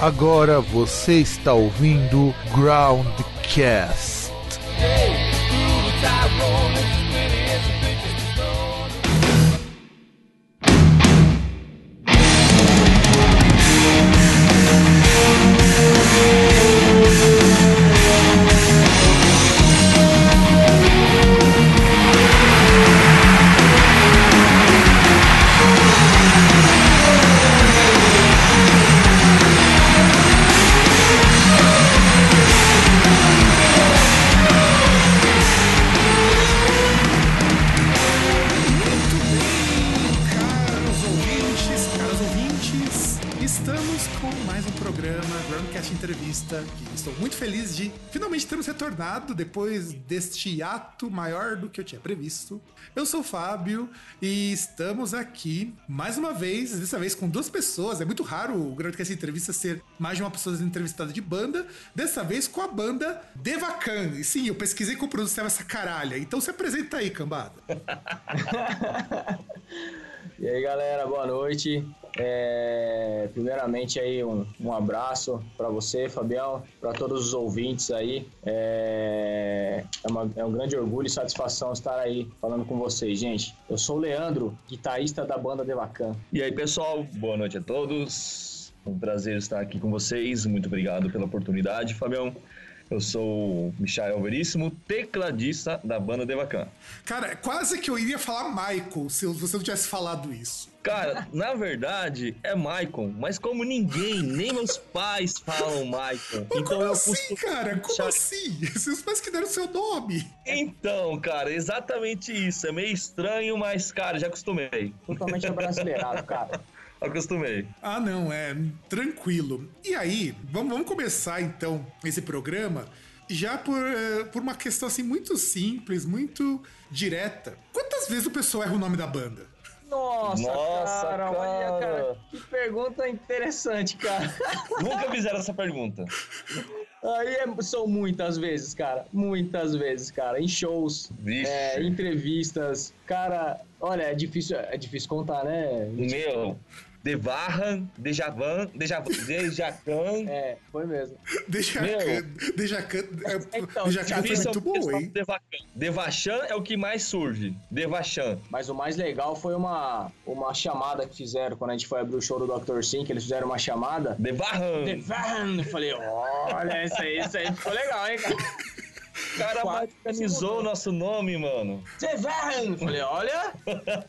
Agora você está ouvindo Groundcast. Caros retornado depois deste ato maior do que eu tinha previsto. Eu sou o Fábio e estamos aqui mais uma vez, dessa vez com duas pessoas. É muito raro o Groundcast Entrevista ser mais de uma pessoa entrevistada de banda. Dessa vez com a banda Devacan. E sim, eu pesquisei como pronunciava essa caralha. Então se apresenta aí, cambada. E aí galera, boa noite. É, primeiramente aí um, um abraço para você, Fabião, para todos os ouvintes aí. É, é, uma- é um grande orgulho e satisfação estar aí falando com vocês, gente. Eu sou o Leandro, guitarrista da banda Devacan. E aí, pessoal, boa noite a todos. Um prazer estar aqui com vocês. Muito obrigado pela oportunidade, Fabião. Eu sou o Michael Veríssimo, tecladista da banda Devacan. Cara, quase que eu iria falar Michael se você não tivesse falado isso. Cara, na verdade é Maicon, mas como ninguém, nem meus pais falam Maicon, Mas então como eu assim, costumo cara? Como deixar- assim? Seus pais que deram seu nome. Então, cara, exatamente isso. É meio estranho, mas, cara, já acostumei. Totalmente abrasileirado, cara. Acostumei. Ah, não, é tranquilo. E aí, vamos, vamos começar então esse programa já por, eh, por uma questão assim muito simples, muito direta. Quantas vezes o pessoal erra o nome da banda? Nossa, Nossa, cara, olha, cara. cara, que pergunta interessante, cara. Nunca fizeram essa pergunta. Aí é- são muitas vezes, cara. Muitas vezes, cara. Em shows, é, entrevistas. Cara, olha, é difícil, é difícil contar, né? Meu, Devarran, Dejavan, Dejavan, Dejacan. É, foi mesmo. Deixa Meu. Deixa Então, Deixa foi muito é bom, hein? do Devachan. É o que mais surge. Devachan. Mas o mais legal foi uma, uma chamada que fizeram quando a gente foi abrir o show do Dr. Sim, que eles fizeram uma chamada. Devarran. The Van! Eu falei, olha, isso aí, isso aí ficou legal, hein, cara? O cara Quase o nosso nome, mano. Eu falei, olha,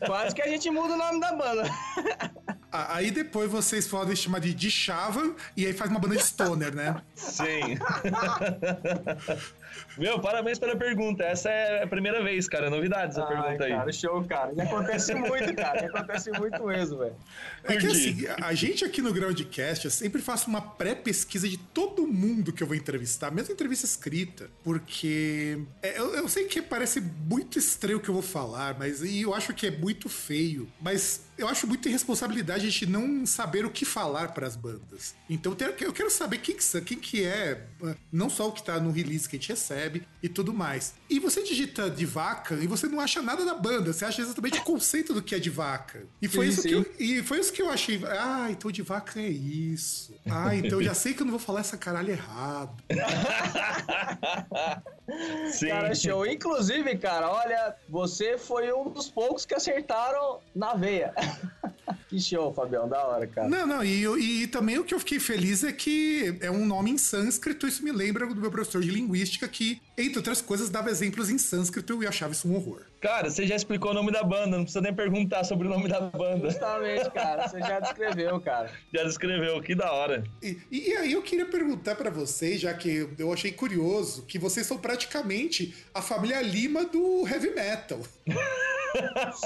quase que a gente muda o nome da banda. Aí depois vocês podem chamar de Dishavan e aí faz uma banda de stoner, né? Sim. Meu, parabéns pela pergunta. Essa é a primeira vez, cara. Novidades essa pergunta aí. cara, show, cara. E acontece muito, cara. E acontece muito mesmo, velho. É que assim, a gente aqui no Groundcast, eu sempre faço uma pré-pesquisa de todo mundo que eu vou entrevistar, mesmo entrevista escrita, porque é, eu, eu sei que parece muito estranho o que eu vou falar, mas e eu acho que é muito feio, mas eu acho muita irresponsabilidade a gente não saber o que falar para as bandas. Então eu quero- saber quem que, quem que é, não só o que tá no release que a gente recebe e tudo mais. E você digita de vaca e você não acha nada da banda, você acha exatamente o conceito do que é de vaca. E foi Sim, isso que sim. eu, e foi isso que eu achei. Ah, então de vaca é isso. Ah, então eu já sei que eu não vou falar essa caralho errado. Sim. Cara, show. Inclusive, cara, olha, você foi um dos poucos que acertaram na veia. que show, Fabião, da hora, cara. Não, não, e, eu- e também o que eu fiquei feliz é que é um nome em sânscrito. Isso me lembra do meu professor de linguística que, entre outras coisas, dava exemplos em sânscrito e eu achava isso um horror. Cara, você já explicou o nome da banda, não precisa nem perguntar sobre o nome da banda. Justamente, cara. Você já descreveu, cara. Já descreveu, que da hora. E, e aí eu queria perguntar pra vocês, já que eu achei curioso, que vocês são praticamente a família Lima do heavy metal.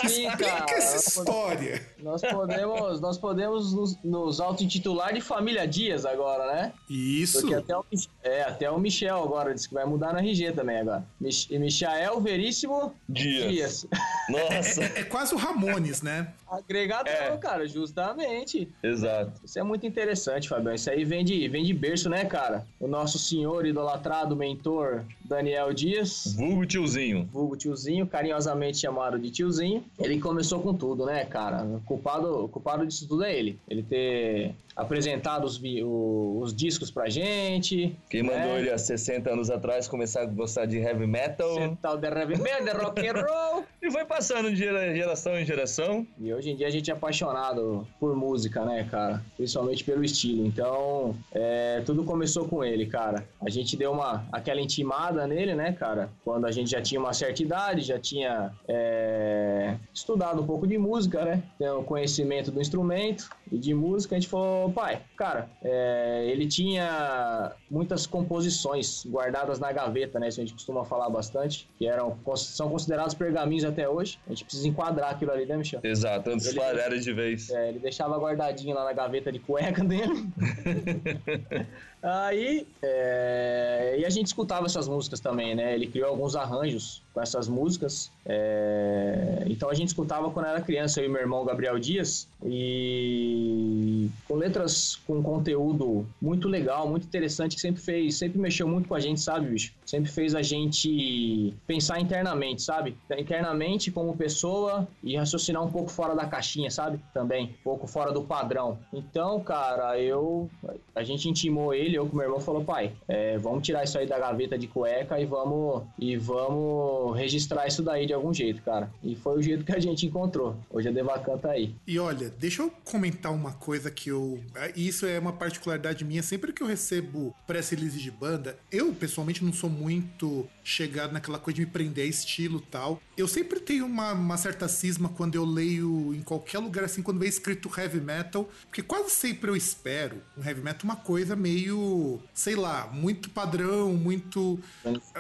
Sim, Explica essa história. Nós podemos, nós podemos nos, nos auto-intitular de Família Dias agora, né? Isso. Porque até o, é, até o Michel agora disse que vai mudar no RG também agora. Mich, Michael Veríssimo Dias. Dias. Nossa. É, é- é quase o Ramones, né? Agregador, É. cara, justamente. Exato. Isso é muito interessante, Fabião. Isso aí vem de, vem de berço, né, cara? O nosso senhor idolatrado mentor Daniel Dias, Vulgo tiozinho. vulgo tiozinho, carinhosamente chamado de tiozinho. Ele começou com tudo, né, cara? O culpado, o culpado disso tudo é ele. Ele ter apresentado os, os discos pra gente. Quem mandou né? ele há 60 anos atrás começar a gostar de heavy metal. Tal de heavy metal, de rock and roll. E foi passando de gera- geração em geração. E hoje em dia a gente é apaixonado por música, né, cara? Principalmente pelo estilo. Então, é, tudo começou com ele, cara. A gente deu uma aquela intimada nele, né, cara? Quando a gente já tinha uma certa idade, já tinha é, estudado um pouco de música, né? Tem o conhecimento do instrumento e de música. A gente falou, pai, cara, é, ele tinha muitas composições guardadas na gaveta, né? Isso a gente costuma falar bastante, que eram são considerados pergaminhos até hoje. A gente precisa enquadrar aquilo ali, né, Michel? Exato, antes falharam de vez. É, ele deixava guardadinho lá na gaveta de cueca dele. Aí, é, e a gente escutava essas músicas também, né? Ele criou alguns arranjos com essas músicas. é, então a gente escutava quando era criança, eu e meu irmão Gabriel Dias, e com letras com conteúdo muito legal, muito interessante, que sempre fez, sempre mexeu muito com a gente, sabe, bicho? Sempre fez a gente pensar internamente, sabe? Internamente como pessoa e raciocinar um pouco fora da caixinha, sabe? Também, um pouco fora do padrão. Então, cara, eu. A gente intimou ele, eu com meu irmão, falou, pai, é, vamos tirar isso aí da gaveta de cueca e vamos. E vamos registrar isso daí de algum jeito, cara. E foi o jeito que a gente encontrou. Hoje a Devacan tá aí. E olha, deixa eu comentar uma coisa que eu. e Isso é uma particularidade minha. Sempre que eu recebo press release de banda, eu pessoalmente não sou muito chegado naquela coisa de me prender a estilo e tal. Eu sempre tenho uma, uma certa cisma quando eu leio em qualquer lugar assim, quando vem escrito heavy metal, porque quase sempre eu espero um heavy metal uma coisa meio, sei lá, muito padrão, muito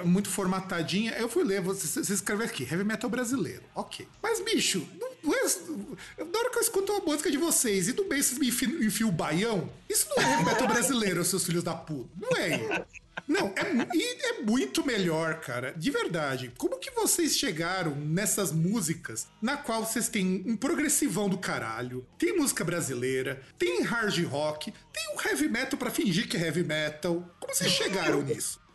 muito formatadinha. Eu fui ler, você, escreve aqui, heavy metal brasileiro. Ok. Mas, bicho, não, é, na hora que eu escuto uma música de vocês e do bem vocês me enfiam, o baião, isso não é heavy metal brasileiro, seus filhos da puta. Não é. Não, é, é muito melhor, cara. De verdade. Como que vocês chegaram nessas músicas na qual vocês têm um progressivão do caralho, tem música brasileira, tem hard rock, tem um heavy metal pra fingir que é heavy metal? Como vocês chegaram nisso?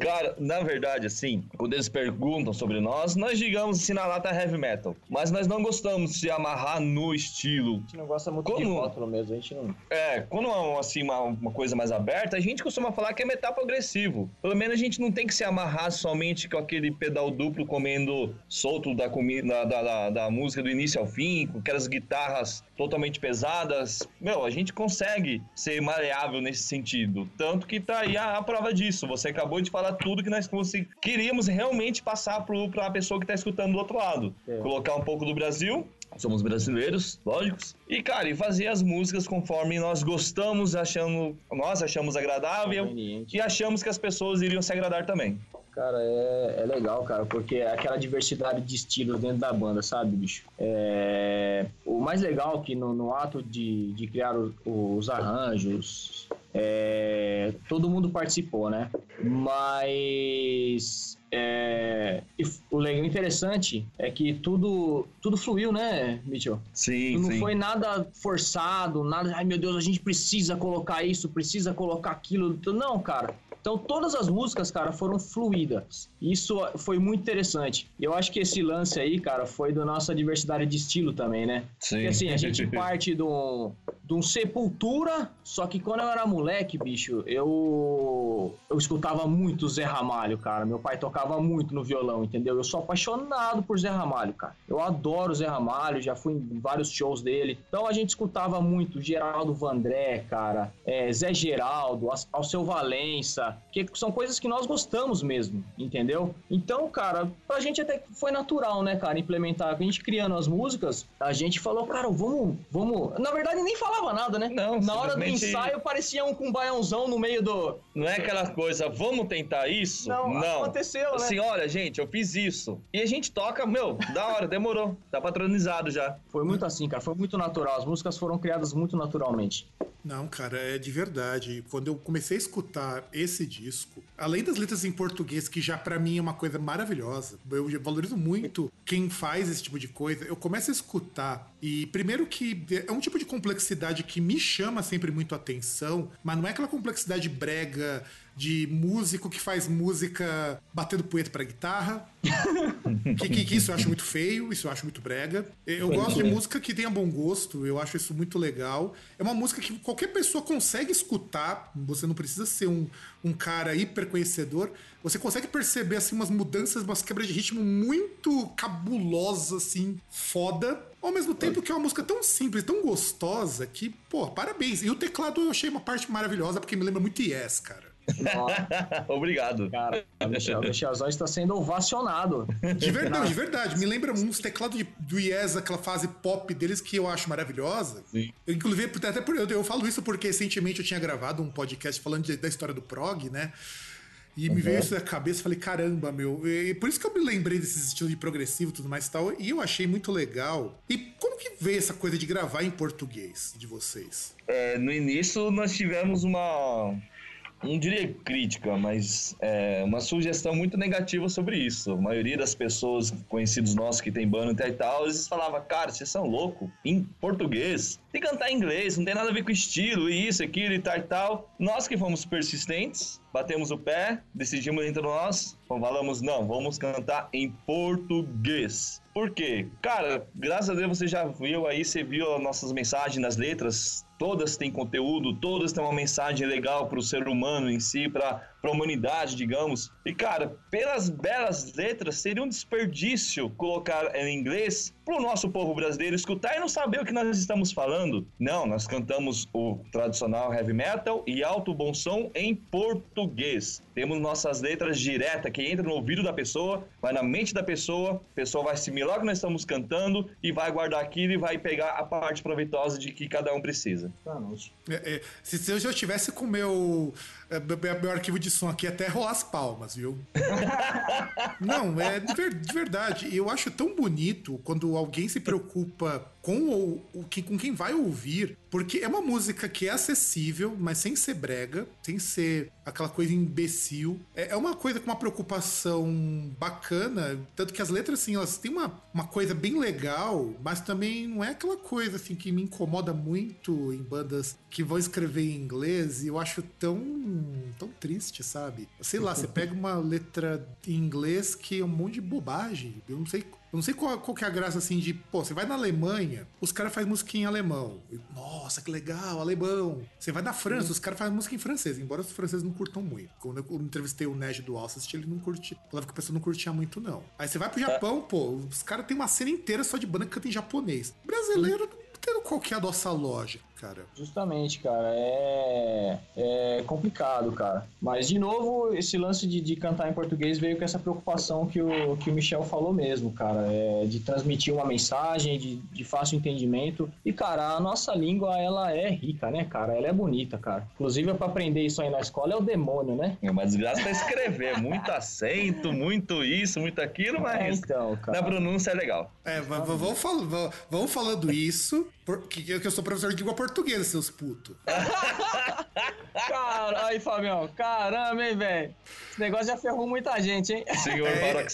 Cara, na verdade, assim, quando eles perguntam sobre nós, nós digamos assim na lata heavy metal. Mas nós não gostamos de se amarrar no estilo. A gente não gosta muito de Como? rótulo mesmo, a gente não. É, quando é assim, uma, uma coisa mais aberta, a gente costuma falar que é metal progressivo. Pelo menos a gente não tem que se amarrar somente com aquele pedal duplo comendo solto da, comi- da, da, da- da música do início ao fim, com aquelas guitarras totalmente pesadas. Meu, a gente consegue ser maleável nesse sentido. Tanto que tá aí a, a prova disso. Você acabou de falar tudo que nós queríamos realmente passar pro, pra pessoa que tá escutando do outro lado. É. Colocar um pouco do Brasil, somos brasileiros, lógicos. E, cara, e fazer as músicas conforme nós gostamos, achando, nós achamos agradável e achamos que as pessoas iriam se agradar também. Cara, é, é legal, cara, porque é aquela diversidade de estilos dentro da banda, sabe, bicho? É, o mais legal é que no, no ato de, de criar o- os arranjos, é, todo mundo participou, né? Mas é, o legal interessante é que tudo, tudo fluiu, né, Mitchell? Sim, Não sim. foi nada forçado, nada, ai meu Deus, a gente precisa colocar isso, precisa colocar aquilo. Não, cara. Então todas as músicas, cara, foram fluídas. Isso foi muito interessante. E eu acho que esse lance aí, cara, foi da nossa diversidade de estilo também, né? Sim. Porque assim, a gente parte de um, de um Sepultura, só que quando eu era moleque, bicho, eu eu escutava muito Zé Ramalho, cara. Meu pai tocava muito no violão, entendeu? Eu sou apaixonado por Zé Ramalho, cara. Eu adoro Zé Ramalho, já fui em vários shows dele. Então a gente escutava muito Geraldo Vandré, cara, é, Zé Geraldo, Alceu Valença, que são coisas que nós gostamos mesmo, entendeu? Então, cara, pra gente até foi natural, né, cara, implementar. A gente criando as músicas, a gente falou, cara, vamos, vamos. Na verdade, nem falava nada, né? Não, Na hora do ensaio parecia um com um baiãozão no meio do. Não é aquela coisa, vamos tentar isso? Não, aconteceu, né? Assim, olha, gente, eu fiz isso. E a gente toca, meu, da hora, demorou. Tá patronizado já. Foi muito assim, cara. Foi muito natural. As músicas foram criadas muito naturalmente. Não, cara, é de verdade. Quando eu comecei a escutar esse disco, além das letras em português, que já para mim é uma coisa maravilhosa, eu valorizo muito quem faz esse tipo de coisa, eu começo a escutar. E primeiro que é um tipo de complexidade que me chama sempre muito atenção, mas não é aquela complexidade brega de músico que faz música batendo poeta para guitarra. que, que, que, isso eu acho muito feio, isso eu acho muito brega. Eu Pode gosto de música que tenha bom gosto, eu acho isso muito legal. É uma música que qualquer pessoa consegue escutar, você não precisa ser um, um cara hiper conhecedor. Você consegue perceber assim umas mudanças, umas quebras de ritmo muito cabulosas, assim, foda. Ao mesmo tempo que é uma música tão simples, tão gostosa, que, pô, parabéns. E o teclado eu achei uma parte maravilhosa, porque me lembra muito Yes, cara. Obrigado. Cara, o Michel, Michelzão está sendo ovacionado. De verdade, de verdade. Me lembra uns teclados de, do Yes, aquela fase pop deles que eu acho maravilhosa. Sim. inclusive, até por, eu, eu falo isso porque recentemente eu tinha gravado um podcast falando de, da história do prog, né? E uhum. me veio isso na cabeça e falei, caramba, meu. E por isso que eu me lembrei desses estilos de progressivo e tudo mais e tal. E eu achei muito legal. E como que veio essa coisa de gravar em português de vocês? É, no início nós tivemos uma, não diria crítica, mas é, uma sugestão muito negativa sobre isso. A maioria das pessoas, conhecidos nossos que tem banda e tal, eles falavam, cara, vocês são loucos, em português, tem que cantar em inglês, não tem nada a ver com estilo, isso, aquilo e tal e tal. Nós que fomos persistentes, batemos o pé, decidimos entre nós, falamos, não, vamos cantar em português. Por quê? Cara, graças a Deus você já viu aí, você viu nossas mensagens nas letras, todas têm conteúdo, todas têm uma mensagem legal para o ser humano em si, para a humanidade, digamos. E cara, pelas belas letras, seria um desperdício colocar em inglês para o nosso povo brasileiro escutar e não saber o que nós estamos falando. Não, nós cantamos o tradicional heavy metal e alto bom som em português. Temos nossas letras diretas que entram no ouvido da pessoa, vai na mente da pessoa, a pessoa vai assimilar o que nós estamos cantando e vai guardar aquilo e vai pegar a parte proveitosa de que cada um precisa. É, é, se, se eu já estivesse com o meu é, meu arquivo de som aqui até rolar as palmas, viu? Não, é de verdade. Eu acho tão bonito quando alguém se preocupa com o, o que, com quem vai ouvir, porque é uma música que é acessível, mas sem ser brega, sem ser aquela coisa imbecil. É, é uma coisa com uma preocupação bacana, tanto que as letras, assim, elas têm uma, uma coisa bem legal, mas também não é aquela coisa, assim, que me incomoda muito em bandas que vão escrever em inglês e eu acho tão, tão triste, sabe? Sei lá, você pega uma letra em inglês que é um monte de bobagem, eu não sei eu não sei qual, qual que é a graça assim de, pô, você vai na Alemanha, os caras fazem música em alemão. Nossa, que legal, alemão. Você vai na França, uhum. os caras fazem música em francês, embora os franceses não curtam muito. Quando eu entrevistei o Ned do Alcest, ele não curtia. Falava que a pessoa não curtia muito, não. Aí você vai pro Japão, pô, os caras têm uma cena inteira só de banda que canta em japonês. Brasileiro não tem qual que é a nossa lógica cara. Justamente, cara, é, é complicado, cara. Mas, de novo, esse lance de, de cantar em português veio com essa preocupação que o, que o Michel falou mesmo, cara, é de transmitir uma mensagem de, de fácil entendimento. E, cara, a nossa língua, ela é rica, né, cara? Ela é bonita, cara. Inclusive, para aprender isso aí na escola é o demônio, né? É uma desgraça pra escrever. muito acento, muito isso, muito aquilo, mas é, então, cara. na pronúncia é legal. É, vamos, falando, vamos falando isso, porque eu sou professor de língua portuguesa, seus putos. Cara, aí, Fabião, caramba, hein, velho. Esse negócio já ferrou muita gente, hein? Senhor é,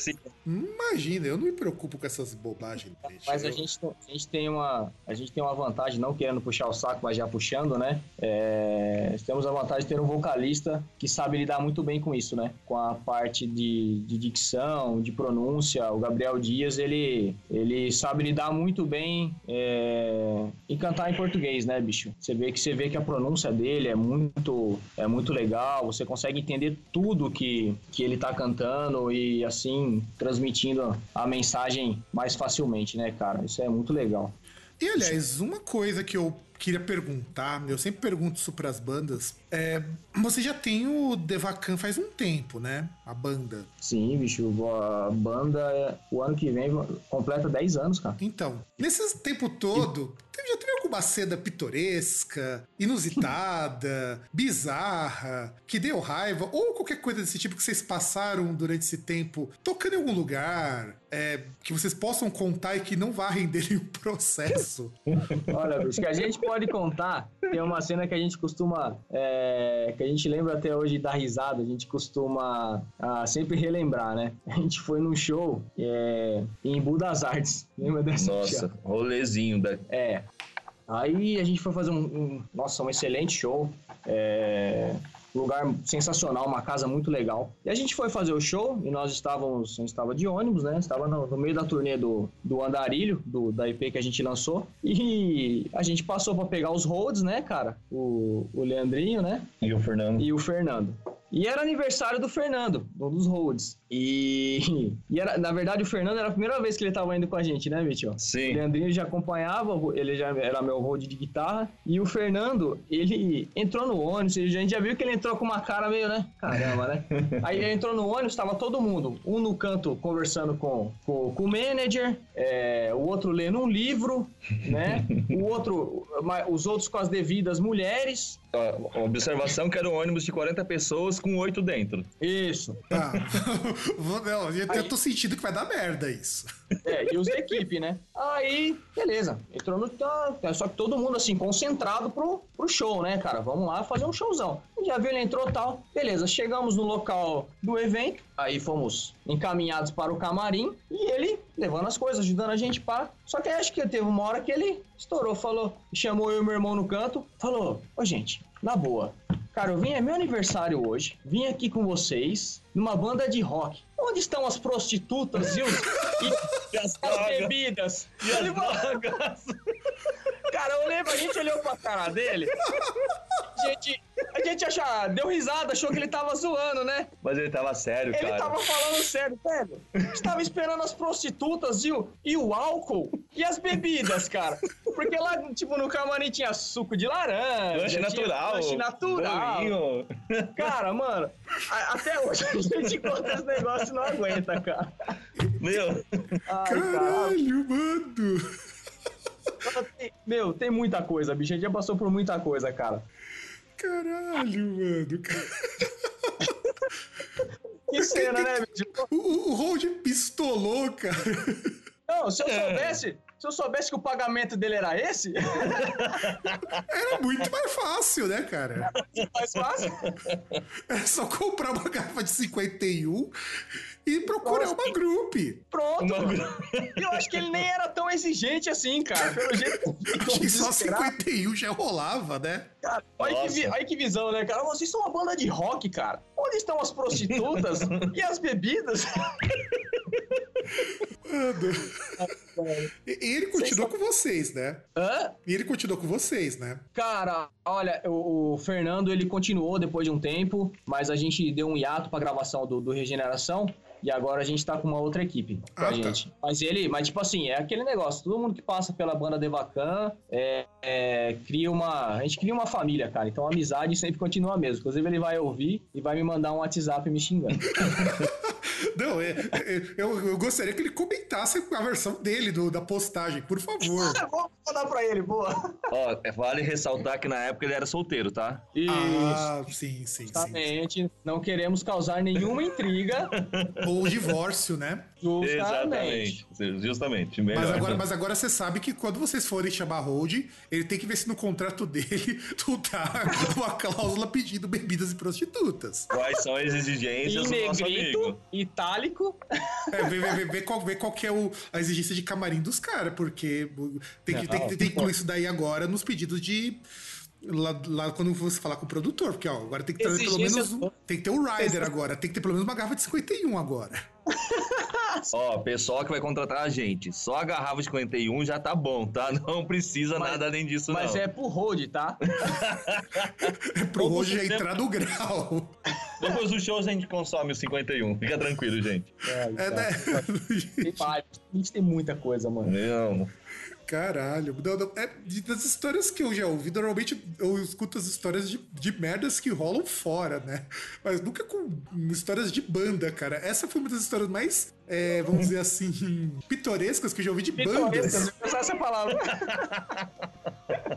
Imagina, eu não me preocupo com essas bobagens. Mas eu... a, gente, a, gente tem uma, a gente tem uma vantagem, não querendo puxar o saco, mas já puxando, né? É, temos a vantagem de ter um vocalista que sabe lidar muito bem com isso, né? Com a parte de, de dicção, de pronúncia. O Gabriel Dias, ele, ele sabe lidar muito bem é, em cantar em português, né, bicho? Você vê que você vê que a pronúncia dele é muito, é muito legal, você consegue entender tudo que que, ele tá cantando e assim transmitindo a mensagem mais facilmente, né, cara? Isso é muito legal. E aliás, uma coisa que eu queria perguntar, eu sempre pergunto isso para as bandas, É, você já tem o Devacan faz um tempo, né? A banda. Sim, bicho, a banda, o ano que vem, completa 10 anos, cara. Então, nesse tempo todo, já teve alguma cena pitoresca, inusitada, bizarra, que deu raiva, ou qualquer coisa desse tipo que vocês passaram durante esse tempo tocando em algum lugar, é, que vocês possam contar e que não vá render nenhum processo? Olha, bicho, que a gente pode contar, tem uma cena que a gente costuma, é, que a gente lembra até hoje da risada, a gente costuma ah, sempre relembrar, né? A gente foi num show é, em Budas Artes, lembra dessa? Nossa, rolezinho da... É, Aí a gente foi fazer um, um nossa, um excelente show. É, lugar sensacional, uma casa muito legal. E a gente foi fazer o show e nós estávamos, a gente estava de ônibus, né? Estava no, no, meio da turnê do, do Andarilho, do, da IP que a gente lançou. E a gente passou para pegar os roads, né, cara? O, o Leandrinho, né? E o Fernando. E o Fernando. E era aniversário do Fernando, um dos Rhodes. E, e era, na verdade, o Fernando era a primeira vez que ele estava indo com a gente, né, Mitchell? Sim. O Leandrinho já acompanhava, ele já era meu Rode de guitarra. E o Fernando, ele entrou no ônibus, a gente já viu que ele entrou com uma cara meio, né? Caramba, né? Aí ele entrou no ônibus, estava todo mundo. Um no canto conversando com, com, com o manager, é, o outro lendo um livro, né? O outro, os outros com as devidas mulheres. A observação que era um ônibus de 40 pessoas com oito dentro. Isso. Tá. Não, eu, Aí... tô sentindo que vai dar merda isso. É, e os da equipe, né? Aí, beleza. Entrou no. Tá, só que todo mundo assim, concentrado pro, pro show, né, cara? Vamos lá fazer um showzão. Já viu, ele entrou tal. Beleza, chegamos no local do evento. Aí fomos encaminhados para o camarim. E ele levando as coisas, ajudando a gente para. Só que acho que teve uma hora que ele estourou, falou, chamou eu e meu irmão no canto, falou: Ô gente, na boa, Cara, eu vim, é meu aniversário hoje. Vim aqui com vocês numa banda de rock. Onde estão as prostitutas e, os, e, e as, as bebidas? E as drogas? Cara, eu lembro, a gente olhou pra cara dele. A gente, a gente achou, deu risada, achou que ele tava zoando, né? Mas ele tava sério, ele cara. Ele tava falando sério, velho. A gente tava esperando as prostitutas e o, e o álcool e as bebidas, cara. Porque lá, tipo, no camarim tinha suco de laranja. Lanche natural. Lanche natural. Bolinho. Cara, mano, até hoje a gente conta esse negócio e não aguenta, cara. Meu. Ai, Caralho, cara. mano. Meu, tem muita coisa, bicho. A gente já passou por muita coisa, cara. Caralho, mano. Que cena, né, bicho? O, o Hold pistolou, cara. Não, se eu é. soubesse, se eu soubesse que o pagamento dele era esse. Era muito mais fácil, né, cara? Mais fácil? É só comprar uma garrafa de 51 e procurar uma group. Pronto. Uma... Eu acho que ele nem era tão exigente assim, cara. Pelo jeito. Acho que só 51 já rolava, né? Cara, olha que, olha que, visão, né, cara? Vocês são uma banda de rock, cara. Onde estão as prostitutas e as bebidas? Mano. E ele continuou com vocês, né? Hã? E ele continuou com vocês, né? Cara, olha, o, o, Fernando ele continuou depois de um tempo, mas a gente deu um hiato pra gravação do, do Regeneração. E agora a gente tá com uma outra equipe com ah, a tá. gente. Tá. Mas ele, mas tipo assim, é aquele negócio, todo mundo que passa pela banda Devacan é, é, cria uma. A gente cria uma família, cara. Então a amizade sempre continua mesmo. Inclusive, ele vai ouvir e vai me mandar um WhatsApp me xingando. Não, é, é, eu, eu, gostaria que ele comentasse a versão dele do, da postagem, por favor. Vou mandar pra ele, boa. Ó, é, vale ressaltar que na época ele era solteiro, tá? Isso. Ah, sim, sim, Justamente. Sim, sim. Não queremos causar nenhuma intriga. Ou divórcio, né? Justamente. Exatamente. Justamente. Melhor. Mas agora, mas agora você sabe que quando vocês forem chamar hold, ele tem que ver se no contrato dele tu tá com a cláusula pedindo bebidas e prostitutas. Quais são as exigências do nosso amigo? itálico. É, ver, ver, ver, qual, ver qual que é o, a exigência de camarim dos caras, porque tem que, tem, tem, tem que incluir isso daí agora nos pedidos de Lá, lá, quando você falar com o produtor, porque ó, agora tem que ter pelo menos um, tem que ter um rider agora, tem que ter pelo menos uma garrafa de 51 agora. Ó, pessoal que vai contratar a gente, só a garrafa de 51 já tá bom, tá? Não precisa mas, nada além disso mas não. Mas é pro road, tá? é pro road já entrar no grau. Depois do show a gente consome o 51. Fica tranquilo, gente. É, É, né? Tem vários. A gente tem muita coisa, mano. Não. Caralho. É, das histórias que eu já ouvi, normalmente eu escuto as histórias de, de merdas que rolam fora, né? Mas nunca com histórias de banda, cara. Essa foi uma das histórias mais, é, vamos dizer assim, pitorescas que eu já ouvi de bandas. Usar essa palavra.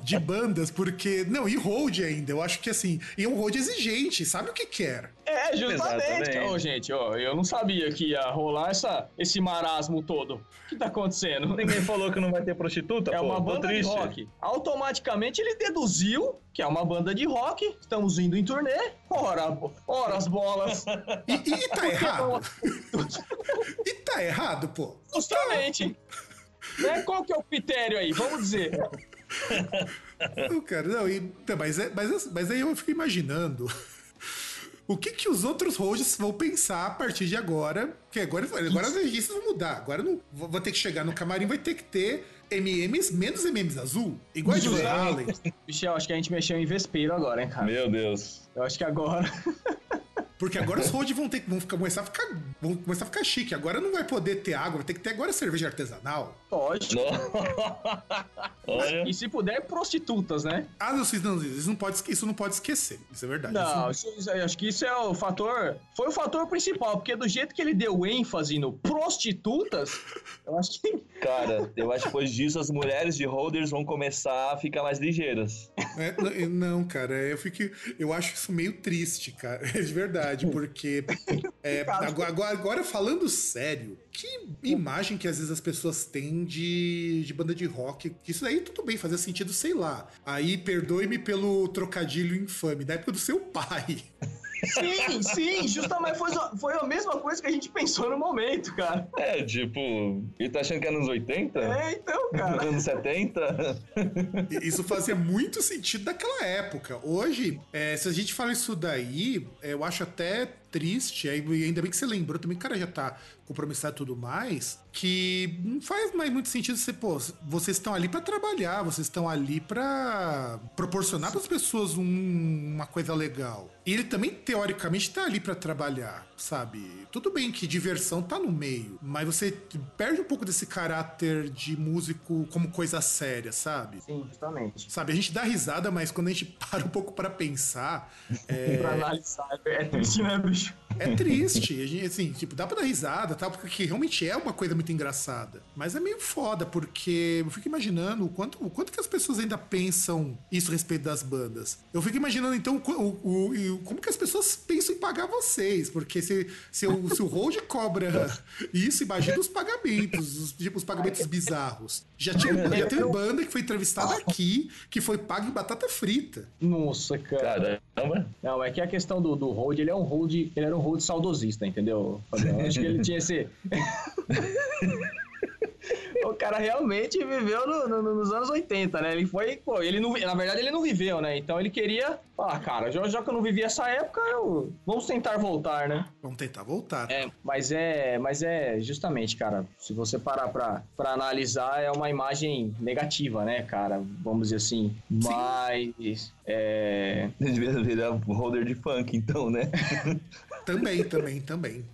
De bandas, porque. Não, e hold ainda. Eu acho que assim. E é um hold exigente, sabe o que quer? É, justamente. Exatamente. Ô, gente, ó, eu não sabia que ia rolar essa, esse marasmo todo. O que tá acontecendo? Ninguém falou que não vai ter prostituta, É pô. uma banda de triste. rock. Automaticamente ele deduziu que é uma banda de rock. Estamos indo em turnê. Ora, ora as bolas. E, e tá errado. E tá errado, pô. Justamente. Né? Qual que é o critério aí? Vamos dizer. Não, cara, não, e, tá, mas, é, mas, mas aí eu fico imaginando o que que os outros hosts vão pensar a partir de agora, que agora, agora as registros vão mudar, agora não vou vou ter que chegar no camarim, vai ter que ter MMs menos MMs azul, igual de Van Halen. Michel, acho que a gente mexeu em vespeiro agora, hein, cara? Meu Deus. Eu acho que agora. Porque agora os hosts vão ter vão ficar, começar a ficar vão começar a ficar chique. Agora não vai poder ter água, vai ter que ter agora cerveja artesanal. Lógico. Olha. E se puder, prostitutas, né? Ah, não, vocês não, isso não pode, isso não pode esquecer. Isso é verdade. Não, Isso- isso- isso- acho que isso é o fator. Foi o fator principal, porque do jeito que ele deu ênfase no prostitutas, eu acho que. Cara, eu acho que depois disso as mulheres de holders vão começar a ficar mais ligeiras. É, não, cara, eu fico. Eu acho isso meio triste, cara. É de verdade, porque. é, agora, agora- falando sério, que imagem que às vezes as pessoas têm de, de banda de rock. Isso aí tudo bem, fazia sentido, sei lá. Aí perdoe-me pelo trocadilho infame, da época do seu pai. Sim, sim, justamente foi, foi a mesma coisa que a gente pensou no momento, cara. É, tipo, ele tá achando que é anos 80? É, então, cara. Anos 70? E Isso fazia muito sentido naquela época. Hoje, é, se a gente fala isso daí, é, eu acho até triste, e ainda bem que você lembrou também, que o cara já tá compromissado e tudo mais, que não faz mais muito sentido você, pô, vocês estão ali pra trabalhar, vocês estão ali pra proporcionar pras pessoas um- uma coisa legal. E ele também, teoricamente, tá ali pra trabalhar, sabe? Tudo bem que diversão tá no meio, mas você perde um pouco desse caráter de músico como coisa séria, sabe? Sim, justamente. Sabe, a gente dá risada, mas quando a gente para um pouco pra pensar, é, Pra analisar, é triste, né, bicho? é triste. A gente, assim, tipo, dá pra dar risada, tal, porque realmente é uma coisa muito engraçada. Mas é meio foda, porque eu fico imaginando o quanto, o quanto que as pessoas ainda pensam isso a respeito das bandas. Eu fico imaginando, então, o, o- o- como que as pessoas pensam em pagar vocês, porque se, se, o, se o Hold cobra isso, imagina os pagamentos, os, tipo, os pagamentos bizarros. Já, tinha, já teve banda que foi entrevistada aqui, que foi paga em batata frita. Nossa, cara. Caramba. Não, é que a questão do, do hold, ele é um hold, ele era um hold saudosista, entendeu? Eu Acho que ele tinha esse. o cara realmente viveu no- no- nos anos 80, né? Ele foi, pô, ele não, na verdade ele não viveu, né? Então ele queria, ah, cara, já, já que eu não vivi essa época, eu, vamos tentar voltar, né? Vamos tentar voltar. É, mas é, mas é justamente, cara, se você parar pra, pra analisar, é uma imagem negativa, né, cara? Vamos dizer assim. Mas é, Devia virar holder de funk, então, né? Também, também, também.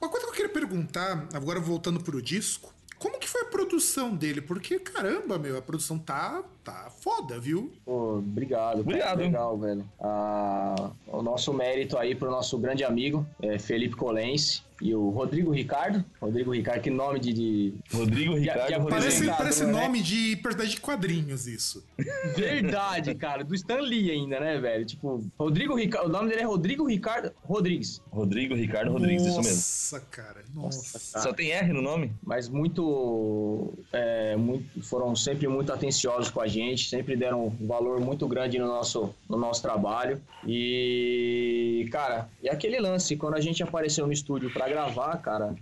Uma coisa que eu queria perguntar, agora voltando pro disco, como que foi a produção dele? Porque, caramba, meu, a produção tá, tá foda, viu? Pô, obrigado. cara. Obrigado. Legal, velho. Ah, o nosso mérito aí pro nosso grande amigo, é, Felipe Colense. E o Rodrigo Ricardo. Rodrigo Ricardo, que nome de. de- Rodrigo Ricardo já Rodrigo. Parece, parece né? nome de personagem de quadrinhos, isso. Verdade, cara. Do Stan Lee ainda, né, velho? Tipo, Rodrigo Ricardo. O nome dele é Rodrigo Ricardo Rodrigues. Rodrigo Ricardo Rodrigues, isso mesmo. Nossa, cara. Nossa. Só tem R no nome? mas muito, é, muito foram sempre muito atenciosos com a gente, sempre deram um valor muito grande no nosso, no nosso trabalho. E, cara, e aquele lance, quando a gente apareceu no estúdio para gravar, cara,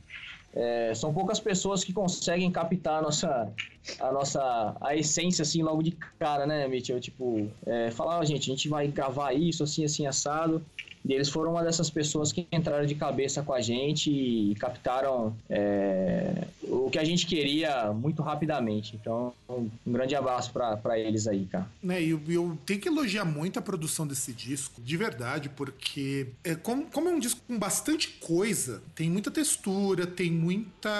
é, são poucas pessoas que conseguem captar a nossa, a nossa a essência assim logo de cara, né, Mitchell? Tipo, é, falar, "Ó, gente, a gente vai gravar isso assim, assim, assado. E eles foram uma dessas pessoas que entraram de cabeça com a gente e captaram é, o que a gente queria muito rapidamente. Então, um grande abraço para eles aí, cara. Né, eu, eu, tenho que elogiar muito a produção desse disco, de verdade, porque é, como, como é um disco com bastante coisa, tem muita textura, tem muita.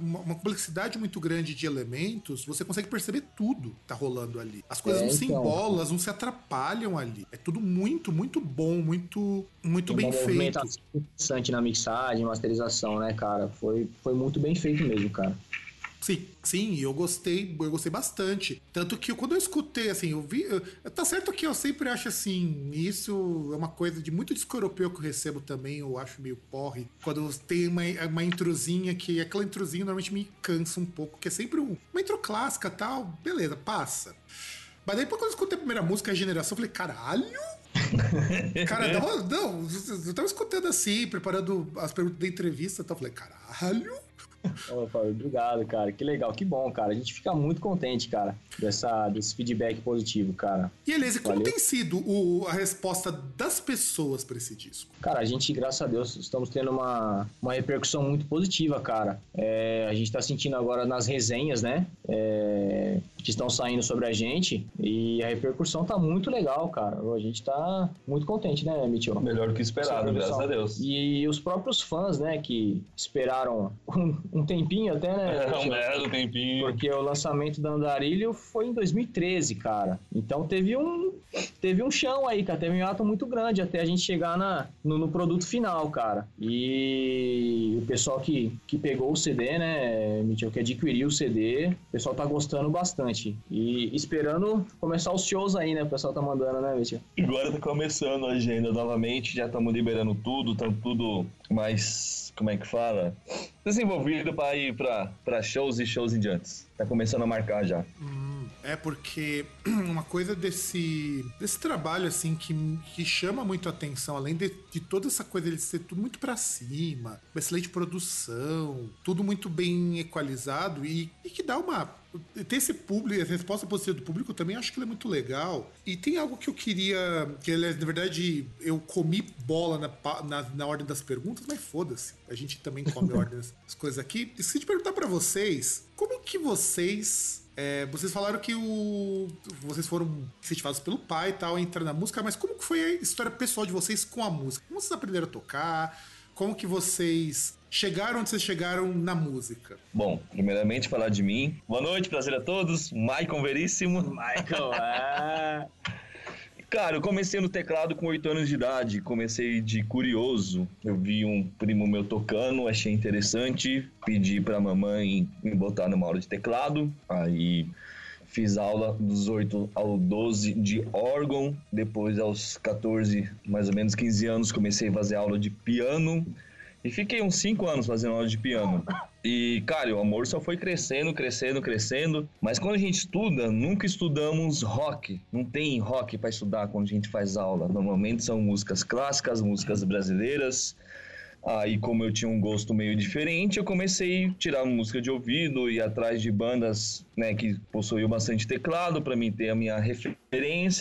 uma, uma complexidade muito grande de elementos, você consegue perceber tudo que tá rolando ali. As coisas é, não então, se embolam, não se atrapalham ali. É tudo muito, muito bom, muito, muito bem feito. interessante na mixagem, masterização, né, cara? Foi, foi muito bem feito mesmo, cara. Sim, sim, eu gostei, eu gostei bastante. Tanto que quando eu escutei, assim, eu vi. Eu, tá certo que eu sempre acho assim, isso é uma coisa de muito disco europeu que eu recebo também, eu acho meio porre. Quando tem uma, uma introzinha que aquela introzinha normalmente me cansa um pouco, que é sempre um, uma intro clássica tal, beleza, passa. Mas depois quando eu escutei a primeira música, a geração, eu falei, caralho! Cara, não, não, eu tava escutando assim, preparando as perguntas da entrevista, então eu falei, caralho! Opa, obrigado, cara. Que legal, que bom, cara. A gente fica muito contente, cara, dessa, desse feedback positivo, cara. E Elise, como tem sido o, a resposta das pessoas para esse disco? Cara, a gente, graças a Deus, estamos tendo uma, uma repercussão muito positiva, cara. É, a gente tá sentindo agora nas resenhas, né? É, que estão saindo sobre a gente e a repercussão tá muito legal, cara. A gente tá muito contente, né, Mitchell? Melhor do que esperado, graças a Deus. E os próprios fãs, né, que esperaram um, um tempinho até, né? É, um belo tempinho. Porque o lançamento da Andarilho foi em 2013, cara. Então teve um teve um chão aí, cara. Teve um ato muito grande até a gente chegar na, no, no, produto final, cara. E o pessoal que, que pegou o CD, né, Mitchell, que adquiriu o CD, o pessoal tá gostando bastante. E esperando começar os shows aí, né? O pessoal tá mandando, né, Mitchell? Agora tá começando a agenda novamente, já estamos liberando tudo, tá tudo mais. Como é que fala? Desenvolvido para ir para shows e shows em diante. Tá começando a marcar já. Hum, é porque uma coisa desse, desse trabalho assim que, que chama muito a atenção, além de, de toda essa coisa de ser tudo muito para cima, excelente produção, tudo muito bem equalizado e, e que dá uma ter esse público, a resposta positiva do público também acho que é muito legal. E tem algo que eu queria. Que, na verdade, eu comi bola na, na, na ordem das perguntas, mas foda-se. A gente também come ordem das coisas aqui. Esqueci de perguntar para vocês como que vocês é, vocês falaram que o, vocês foram incentivados pelo pai e tal a entrar na música, mas como que foi a história pessoal de vocês com a música? Como vocês aprenderam a tocar? Como que vocês chegaram onde vocês chegaram na música? Bom, primeiramente falar de mim. Boa noite, prazer a todos. Maicon Veríssimo. Michael, é... Cara, eu comecei no teclado com 8 anos de idade, comecei de curioso. Eu vi um primo meu tocando, achei interessante, pedi pra mamãe me botar numa aula de teclado, aí fiz aula dos 8 ao 12 de órgão, depois aos 14, mais ou menos 15 anos, comecei a fazer aula de piano e fiquei uns 5 anos fazendo aula de piano. E, cara, o amor só foi crescendo, crescendo, crescendo. Mas quando a gente estuda, nunca estudamos rock. Não tem rock para estudar quando a gente faz aula. Normalmente são músicas clássicas, músicas brasileiras. Aí, como eu tinha um gosto meio diferente, eu comecei a tirar música de ouvido e atrás de bandas né, que possuíam bastante teclado para mim ter a minha referência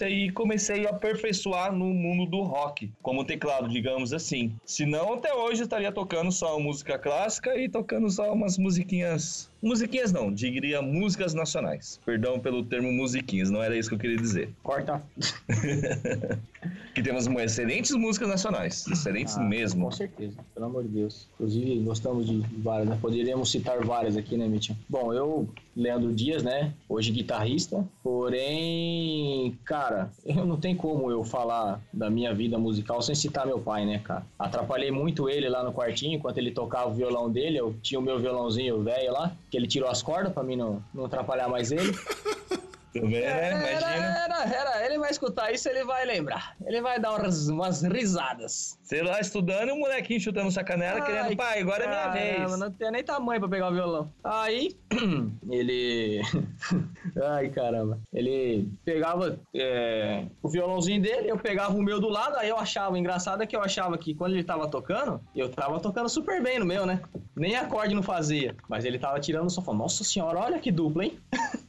e comecei a aperfeiçoar no mundo do rock, como teclado, digamos assim. Se não, até hoje eu estaria tocando só música clássica e tocando só umas musiquinhas. Musiquinhas não, diria músicas nacionais. Perdão pelo termo musiquinhas, não era isso que eu queria dizer. Corta. que temos excelentes músicas nacionais, excelentes ah, mesmo. Com certeza, pelo amor de Deus. Inclusive, gostamos de várias, né? Poderíamos citar várias aqui, né, Mitchell? Bom, eu, Leandro Dias, né? Hoje guitarrista, porém, cara, eu não tem como eu falar da minha vida musical sem citar meu pai, né, cara? Atrapalhei muito ele lá no quartinho enquanto ele tocava o violão dele. Eu tinha o meu violãozinho velho lá, que ele tirou as cordas para mim não, não atrapalhar mais ele. Também, né? Imagina. Era, era, ele vai escutar isso, ele vai lembrar. Ele vai dar umas, umas risadas. Sei lá, estudando e o molequinho chutando sua canela, Ai, querendo, pai, agora caramba, é minha vez. Não tinha nem tamanho pra pegar o violão. Aí, ele. Ai, caramba. Ele pegava é, o violãozinho dele, eu pegava o meu do lado, aí eu achava, engraçado é que eu achava que quando ele tava tocando, eu tava tocando super bem no meu, né? Nem acorde não fazia. Mas ele tava tirando o sofá. Nossa senhora, olha que dupla, hein?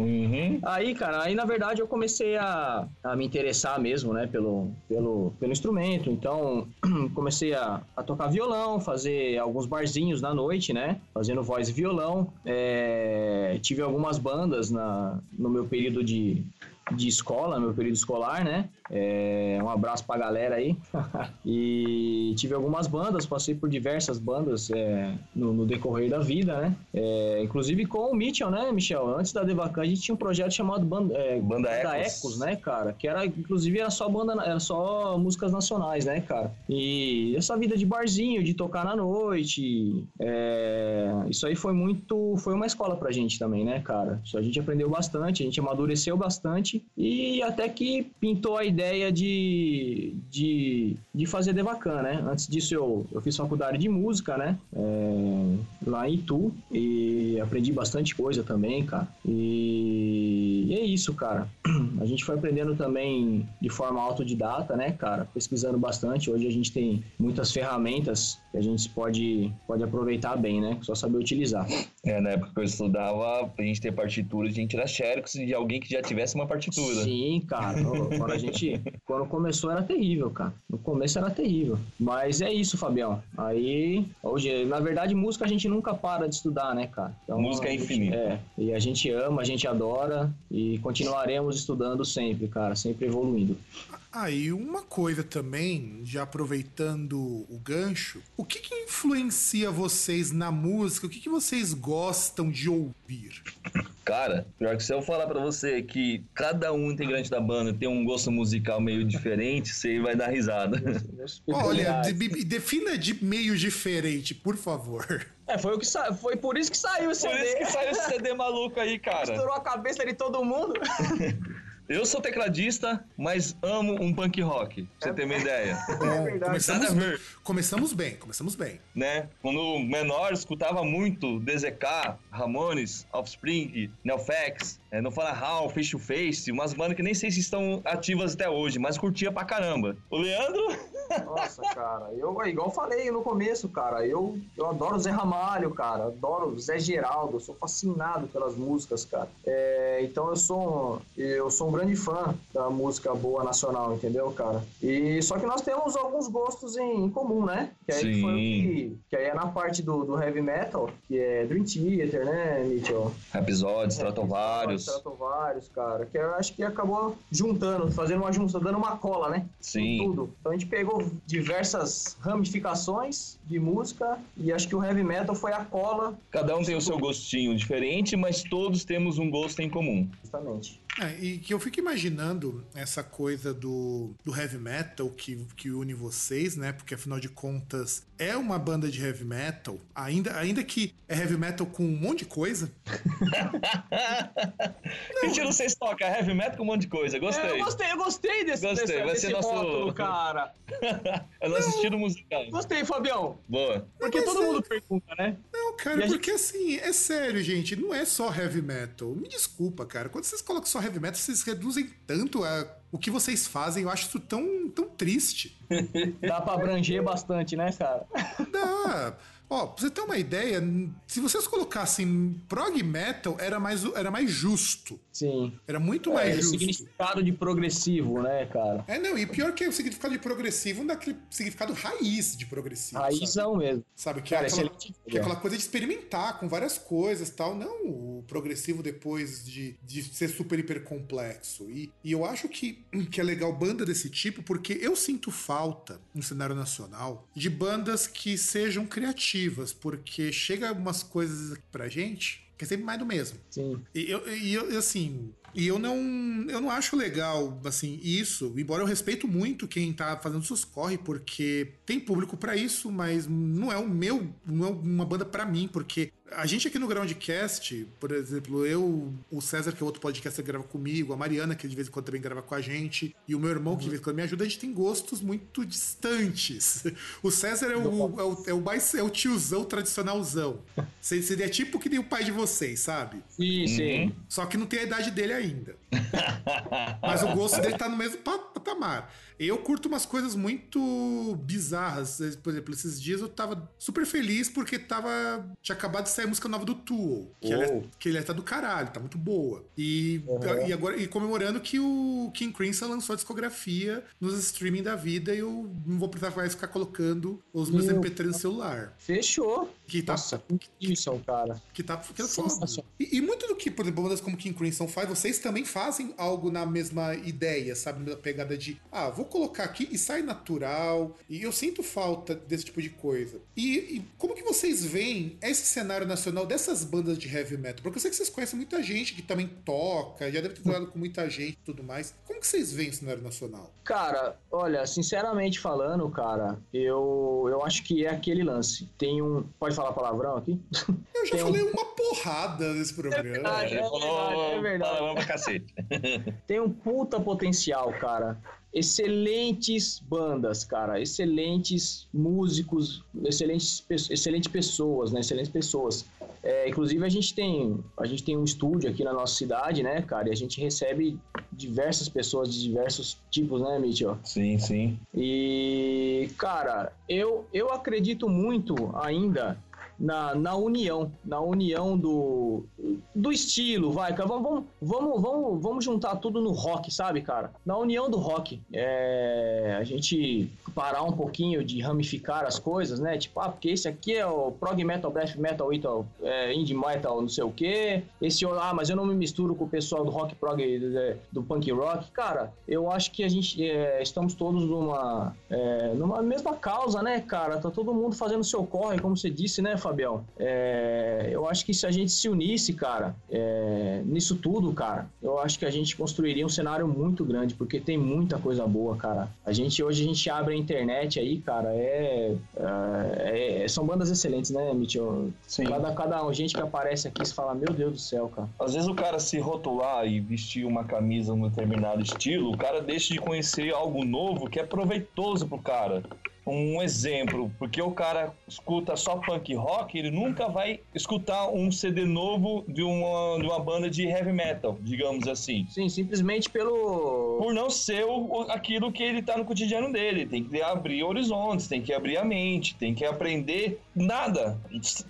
Uhum. Aí, cara, aí na verdade eu comecei a, a me interessar mesmo, né, pelo, pelo, pelo instrumento. Então, comecei a, a tocar violão, fazer alguns barzinhos na noite, né, fazendo voz e violão. É, tive algumas bandas na, no meu período de, de escola, meu período escolar, né? É, um abraço pra galera aí. e tive algumas bandas, passei por diversas bandas é, no, no, decorrer da vida, né? É, inclusive com o Mitchell, né, Michel? Antes da Devacan, a gente tinha um projeto chamado Banda, é, Banda, Banda Ecos. Ecos. né, cara? Que era, inclusive, era só banda, era só músicas nacionais, né, cara? E essa vida de barzinho, de tocar na noite, é, isso aí foi muito, foi uma escola pra gente também, né, cara? Isso a gente aprendeu bastante, a gente amadureceu bastante e até que pintou a ideia de, de, de fazer Devacan, né? Antes disso eu, eu fiz faculdade de música, né? É, lá em Itu e aprendi bastante coisa também, cara. E, e é isso, cara. A gente foi aprendendo também de forma autodidata, né, cara? Pesquisando bastante. Hoje a gente tem muitas ferramentas que a gente pode, pode aproveitar bem, né? Só saber utilizar. É, na época que eu estudava, pra gente ter partitura, a gente era xerox de alguém que já tivesse uma partitura. Sim, cara. Quando a gente. quando começou era terrível, cara. No começo era terrível. Mas é isso, Fabião. Aí, hoje, na verdade, música a gente nunca para de estudar, né, cara? Então, música é infinita. É. E a gente ama, a gente adora e continuaremos estudando sempre, cara, sempre evoluindo. Aí, ah, uma coisa também, já aproveitando o gancho, o que, que influencia vocês na música? O que, que vocês gostam de ouvir? Cara, pior que se eu falar para você que cada um integrante da banda tem um gosto musical meio diferente, você vai dar risada. Olha, de, defina de meio diferente, por favor. É, foi, o que sa... foi por isso que saiu esse CD. Por isso que saiu esse CD maluco aí, cara. Estourou a cabeça de todo mundo. Eu sou tecladista, mas amo um punk rock, pra você ter uma ideia. É, começamos, bem, começamos bem, começamos bem. Né? Quando menor, escutava muito DZK, Ramones, Offspring, Neofax, é, não fala How, Face to Face, umas bandas que nem sei se estão ativas até hoje, mas curtia pra caramba. O Leandro? Nossa, cara, eu, igual eu falei no começo, cara, eu, eu adoro Zé Ramalho, cara, adoro Zé Geraldo, sou fascinado pelas músicas, cara. É, então eu sou, eu sou um grande fã da música boa nacional, entendeu, cara? E só que nós temos alguns gostos em, em comum, né? Que aí Sim. foi que, que aí é na parte do, do heavy metal, que é Dream Theater, né, Mitchell? Episódios, é, tratam vários. Tratam vários, cara. Que eu acho que acabou juntando, fazendo uma junção, dando uma cola, né? Sim. tudo. Então a gente pegou diversas ramificações de música e acho que o heavy metal foi a cola. Cada um tem o seu gostinho diferente, mas todos temos um gosto em comum. Justamente. É, e que eu fico imaginando essa coisa do, do heavy metal que, que une vocês, né? Porque afinal de contas é uma banda de heavy metal, ainda, ainda que é heavy metal com um monte de coisa. não. Gente, não sei se toca heavy metal com um monte de coisa. Gostei. É, eu gostei, eu gostei desse, gostei. desse, Vai desse ser nosso rótulo, cara. é nosso não. estilo musical. Gostei, Fabião. Boa. Porque todo é... mundo pergunta, né? Não, cara, e porque gente... assim, é sério, gente, não é só heavy metal. Me desculpa, cara. Quando vocês colocam só heavy metal, vocês reduzem tanto a, o que vocês fazem. Eu acho isso tão, tão triste. Dá pra abranger bastante, né, cara? Dá. Ó, pra você ter uma ideia, se vocês colocassem prog metal, era mais, era mais justo. Sim. Era muito é, mais justo. significado de progressivo, né, cara? É, não, e pior que o significado de progressivo não é aquele significado raiz de progressivo. Raizão sabe? mesmo. Sabe, que, é cara, é aquela, que é aquela coisa de experimentar com várias coisas tal. Não o progressivo depois de, de ser super hiper complexo. E, e eu acho que, que é legal banda desse tipo, porque eu sinto falta no cenário nacional de bandas que sejam criativas porque chega umas coisas pra gente que é sempre mais do mesmo. Sim. E eu, e eu assim, e eu não, eu não acho legal, assim, isso, embora eu respeito muito quem tá fazendo seus corre, porque tem público para isso, mas não é o meu, não é uma banda para mim, porque a gente aqui no Groundcast, por exemplo, eu, o César, que é outro podcast que grava comigo, a Mariana, que de vez em quando também grava com a gente, e o meu irmão, que de vez em quando me ajuda, a gente tem gostos muito distantes. O César é o, é o, é o, mais, é o tiozão tradicionalzão. Seria tipo que nem o pai de vocês, sabe? Sim, sim. Só que não tem a idade dele ainda. Mas o gosto dele tá no mesmo patamar. Eu curto umas coisas muito bizarras. Por exemplo, esses dias eu tava super feliz porque tava. Tinha acabado de sair a música nova do Tool. Que, Oh. ele, que ele tá do caralho, tá muito boa. E, Uhum. e agora e comemorando que o King Crimson lançou a discografia nos streaming da vida e eu não vou precisar mais ficar colocando os meus Meu MP3 no celular. Fechou. Que tá, Nossa, que isso, cara. que tá, que tá foda. E, e muito do que, por exemplo, bandas como King Crimson faz, vocês também fazem algo na mesma ideia, sabe? Na pegada de, ah, vou colocar aqui e sai natural. E eu sinto falta desse tipo de coisa. E, e como que vocês veem esse cenário nacional dessas bandas de heavy metal? Porque eu sei que vocês conhecem muita gente que também toca, já deve ter trabalhado com muita gente e tudo mais. Como que vocês veem o cenário nacional? Cara, olha, sinceramente falando, cara, eu, eu acho que é aquele lance. Tem um. Pode falar palavrão aqui? Eu já Tem um- falei uma porrada nesse programa. verdade. Ele é falou verdade, é verdade. palavrão pra cacete. Tem um puta potencial, cara. Excelentes bandas, cara. Excelentes músicos, excelentes, excelentes pessoas, né? Excelentes pessoas. É, inclusive a gente tem a gente tem um estúdio aqui na nossa cidade, né, cara? E a gente recebe diversas pessoas de diversos tipos, né, Mitchell? Sim, sim. E, cara, eu, eu acredito muito ainda na, na união, na união do, do estilo, vai, cara. Vamos, vamos, vamos, vamos, juntar tudo no rock, sabe, cara? Na união do rock. É, a gente parar um pouquinho de ramificar as coisas, né? Tipo, ah, porque esse aqui é o prog metal, death metal, metal é, indie metal, não sei o quê. Esse, ah, mas eu não me misturo com o pessoal do rock prog, do, do punk rock. Cara, eu acho que a gente é, estamos todos numa, é, numa mesma causa, né, cara? Tá todo mundo fazendo seu corre, como você disse, né, Fabião? É, eu acho que se a gente se unisse, cara, é, nisso tudo, cara, eu acho que a gente construiria um cenário muito grande, porque tem muita coisa boa, cara. A gente hoje a gente abre a internet aí, cara, é, é- é- são bandas excelentes, né, Mitchell? Sim. Cada, cada gente que aparece aqui, você fala, meu Deus do céu, cara. Às vezes o cara se rotular e vestir uma camisa num determinado estilo, o cara deixa de conhecer algo novo que é proveitoso pro cara. Um exemplo, porque o cara escuta só punk rock, ele nunca vai escutar um CD novo de uma, de uma banda de heavy metal, digamos assim. Sim, simplesmente pelo. Por não ser o- aquilo que ele tá no cotidiano dele. Tem que abrir horizontes, tem que abrir a mente, tem que aprender nada.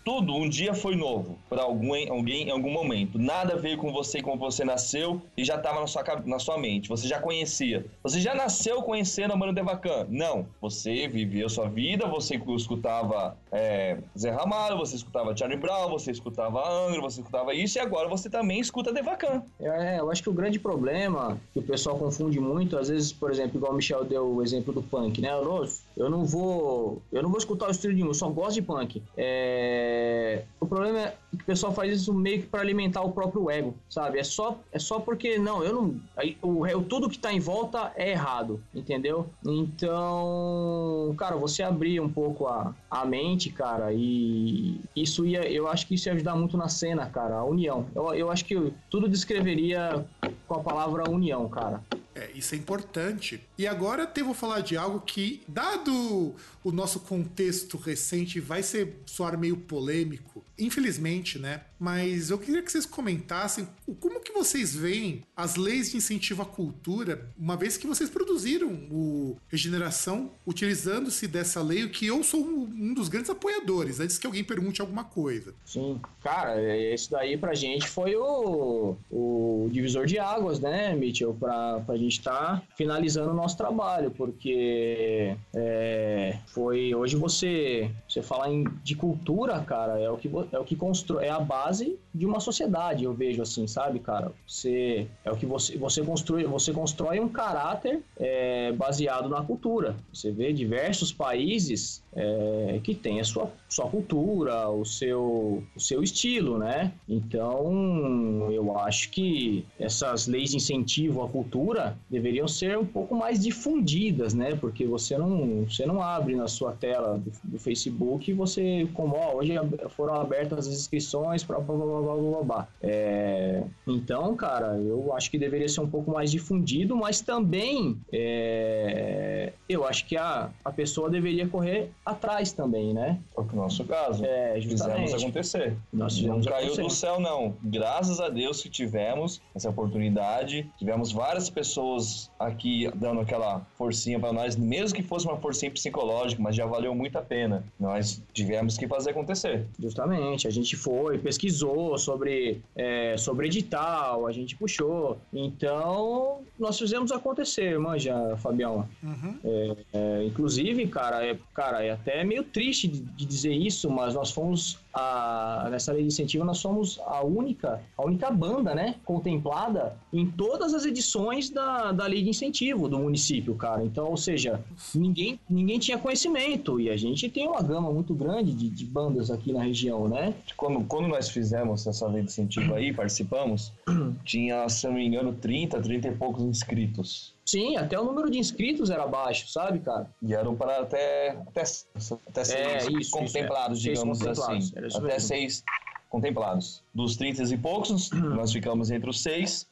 Tudo um dia foi novo para alguém, alguém em algum momento. Nada veio com você como você nasceu e já estava na sua, na sua mente. Você já conhecia. Você já nasceu conhecendo a Mano Devacan. Não. Você viveu sua vida, você escutava é, Zé Ramalho, você escutava Charlie Brown, você escutava Angra, você escutava isso e agora você também escuta Devacan. É, eu acho que o grande problema que o pessoal confunde muito, às vezes, por exemplo, igual o Michel deu o exemplo do punk, né? Eu eu não vou. Eu não vou escutar o estilo de música, eu só gosto de punk. É, o problema é que o pessoal faz isso meio que para alimentar o próprio ego, sabe? É só, é só porque, não, eu não. aí, O, o, tudo que tá em volta é errado, entendeu? Então, cara, você abrir um pouco a, a mente, cara, e isso ia. Eu acho que isso ia ajudar muito na cena, cara, a união. Eu, eu acho que tudo descreveria com a palavra união, cara. É, isso é importante. E agora eu vou falar de algo que, dado o nosso contexto recente, vai ser soar meio polêmico, infelizmente, né? Mas eu queria que vocês comentassem como que vocês veem as leis de incentivo à cultura, uma vez que vocês produziram o Regeneração utilizando-se dessa lei, que eu sou um dos grandes apoiadores, antes que alguém pergunte alguma coisa. Sim, cara, é, isso daí pra gente foi o, o divisor de águas, né, Mitchell? Pra, pra gente estar finalizando o nosso trabalho, porque é, foi hoje você você falar em, de cultura, cara, é o que é o que constrói, é a base de uma sociedade, eu vejo assim, sabe, cara? Você é o que você você construi, você constrói um caráter é, baseado na cultura. Você vê diversos países é, que tem a sua, sua cultura, o seu, o seu estilo, né? Então, eu acho que essas leis de incentivo à cultura deveriam ser um pouco mais difundidas, né? Porque você não, você não abre na sua tela do, do Facebook e você, como, ó, hoje foram abertas as inscrições para blá, blá, blá, blá, blá, blá. É, então, cara, eu acho que deveria ser um pouco mais difundido, mas também é, eu acho que a, a pessoa deveria correr atrás também, né? Foi o nosso caso. É, Fizemos acontecer. Nós não fizemos caiu acontecer. do céu, não. Graças a Deus que tivemos essa oportunidade. Tivemos várias pessoas pessoas aqui dando aquela forcinha para nós, mesmo que fosse uma forcinha psicológica, mas já valeu muito a pena. Nós tivemos que fazer acontecer. Justamente, a gente foi, pesquisou sobre, é, sobre edital, a gente puxou. Então, nós fizemos acontecer, manja, Fabião. Uhum. É, é, inclusive, cara, é, cara, é até meio triste de, de dizer isso, mas nós fomos a, nessa lei de incentivo nós somos a única, a única banda, né, contemplada em todas as edições da, da lei de incentivo do município, cara. Então, ou seja, ninguém, ninguém tinha conhecimento e a gente tem uma gama muito grande de, de bandas aqui na região, né? Quando, quando nós fizemos essa lei de incentivo aí, participamos, tinha, se não me engano, 30, 30 e poucos inscritos. Sim, até o número de inscritos era baixo, sabe, cara? E eram para até, até, até seis é, isso, contemplados, isso, é. digamos seis contemplados, assim. Até mesmo. seis contemplados. Dos 30 e poucos, nós ficamos entre os seis.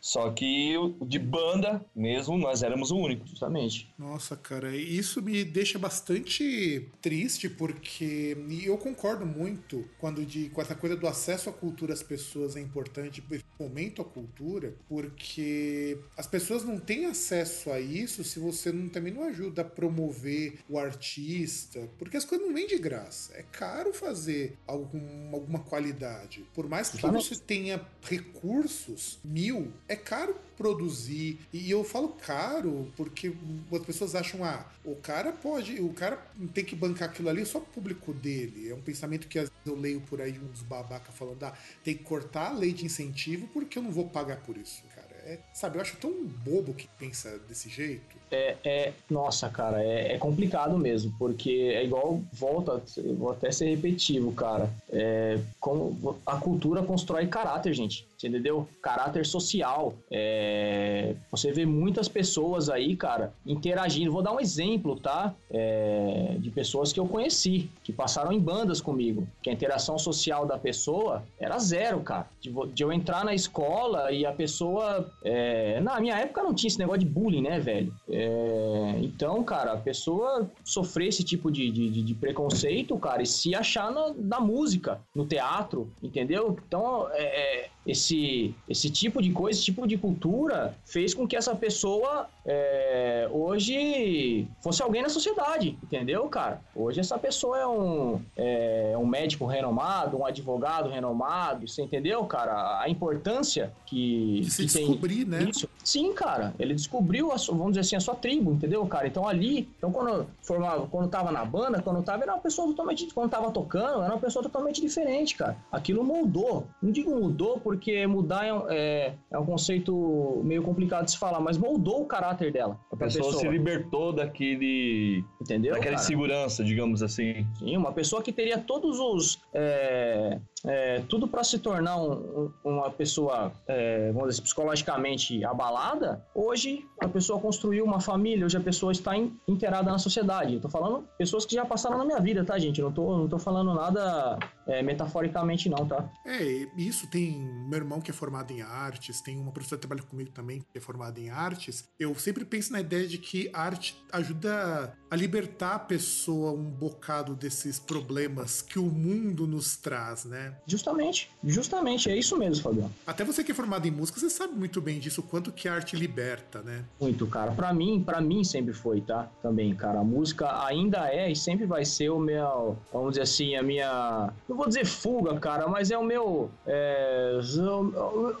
Só que de banda mesmo, nós éramos o único. Justamente. Nossa, cara, isso me deixa bastante triste, porque eu concordo muito quando de, com essa coisa do acesso à cultura às pessoas é importante, fomento à cultura, porque as pessoas não têm acesso a isso se você não, também não ajuda a promover o artista, porque as coisas não vêm de graça. É caro fazer algo com alguma qualidade. Por mais que Justamente. você tenha recursos mil, é caro produzir. E eu falo caro porque as pessoas acham, ah, o cara pode, o cara tem que bancar aquilo ali só o público dele. É um pensamento que às vezes eu leio por aí uns babaca falando, ah, tem que cortar a lei de incentivo porque eu não vou pagar por isso, cara. É, sabe, eu acho tão bobo que pensa desse jeito. É, é nossa, cara, é, é, complicado mesmo, porque é igual, volta, vou até ser repetitivo, cara. É, como a cultura constrói caráter, gente. Entendeu? Caráter social. É, você vê muitas pessoas aí, cara, interagindo. Vou dar um exemplo, tá? É, de pessoas que eu conheci, que passaram em bandas comigo. Que a interação social da pessoa era zero, cara. De, de eu entrar na escola e a pessoa. É, na minha época não tinha esse negócio de bullying, né, velho? É, então, cara, a pessoa sofrer esse tipo de, de, de preconceito, cara, e se achar na, na música, no teatro, entendeu? Então, é, é esse, esse tipo de coisa, esse tipo de cultura fez com que essa pessoa é, hoje fosse alguém na sociedade, entendeu, cara? Hoje essa pessoa é um, é, um médico renomado, um advogado renomado, você entendeu, cara? A importância que, de se que descobrir, né? Isso. Sim, cara, ele descobriu, a, vamos dizer assim, a sua tribo, entendeu, cara? Então ali, então quando formava, quando tava na banda, quando tava, era uma pessoa totalmente, quando tava tocando, era uma pessoa totalmente diferente, cara. Aquilo mudou. Não digo mudou porque mudar é, é, é, um conceito meio complicado de se falar, mas moldou o caráter dela. A pessoa, pessoa. se libertou daquele. Entendeu? Daquela cara? insegurança, digamos assim. Sim, uma pessoa que teria todos os. É, é, tudo para se tornar um, uma pessoa, é, vamos dizer, psicologicamente abalada, hoje a pessoa construiu uma família, hoje a pessoa está in, inteirada na sociedade. Eu tô falando pessoas que já passaram na minha vida, tá, gente? Não tô, não tô falando nada é, metaforicamente, não, tá? É, isso tem meu irmão que é formado em artes, tem uma professora que trabalha comigo também que é formada em artes. Eu sempre penso na ideia de que arte ajuda a libertar a pessoa um bocado desses problemas que o mundo nos traz, né? Justamente, justamente, é isso mesmo, Fabiano. Até você que é formado em música, você sabe muito bem disso, o quanto que a arte liberta, né? Muito, cara. Para mim, para mim sempre foi, tá? Também, cara. A música ainda é e sempre vai ser o meu, vamos dizer assim, a minha, não vou dizer fuga, cara, mas é o meu, é,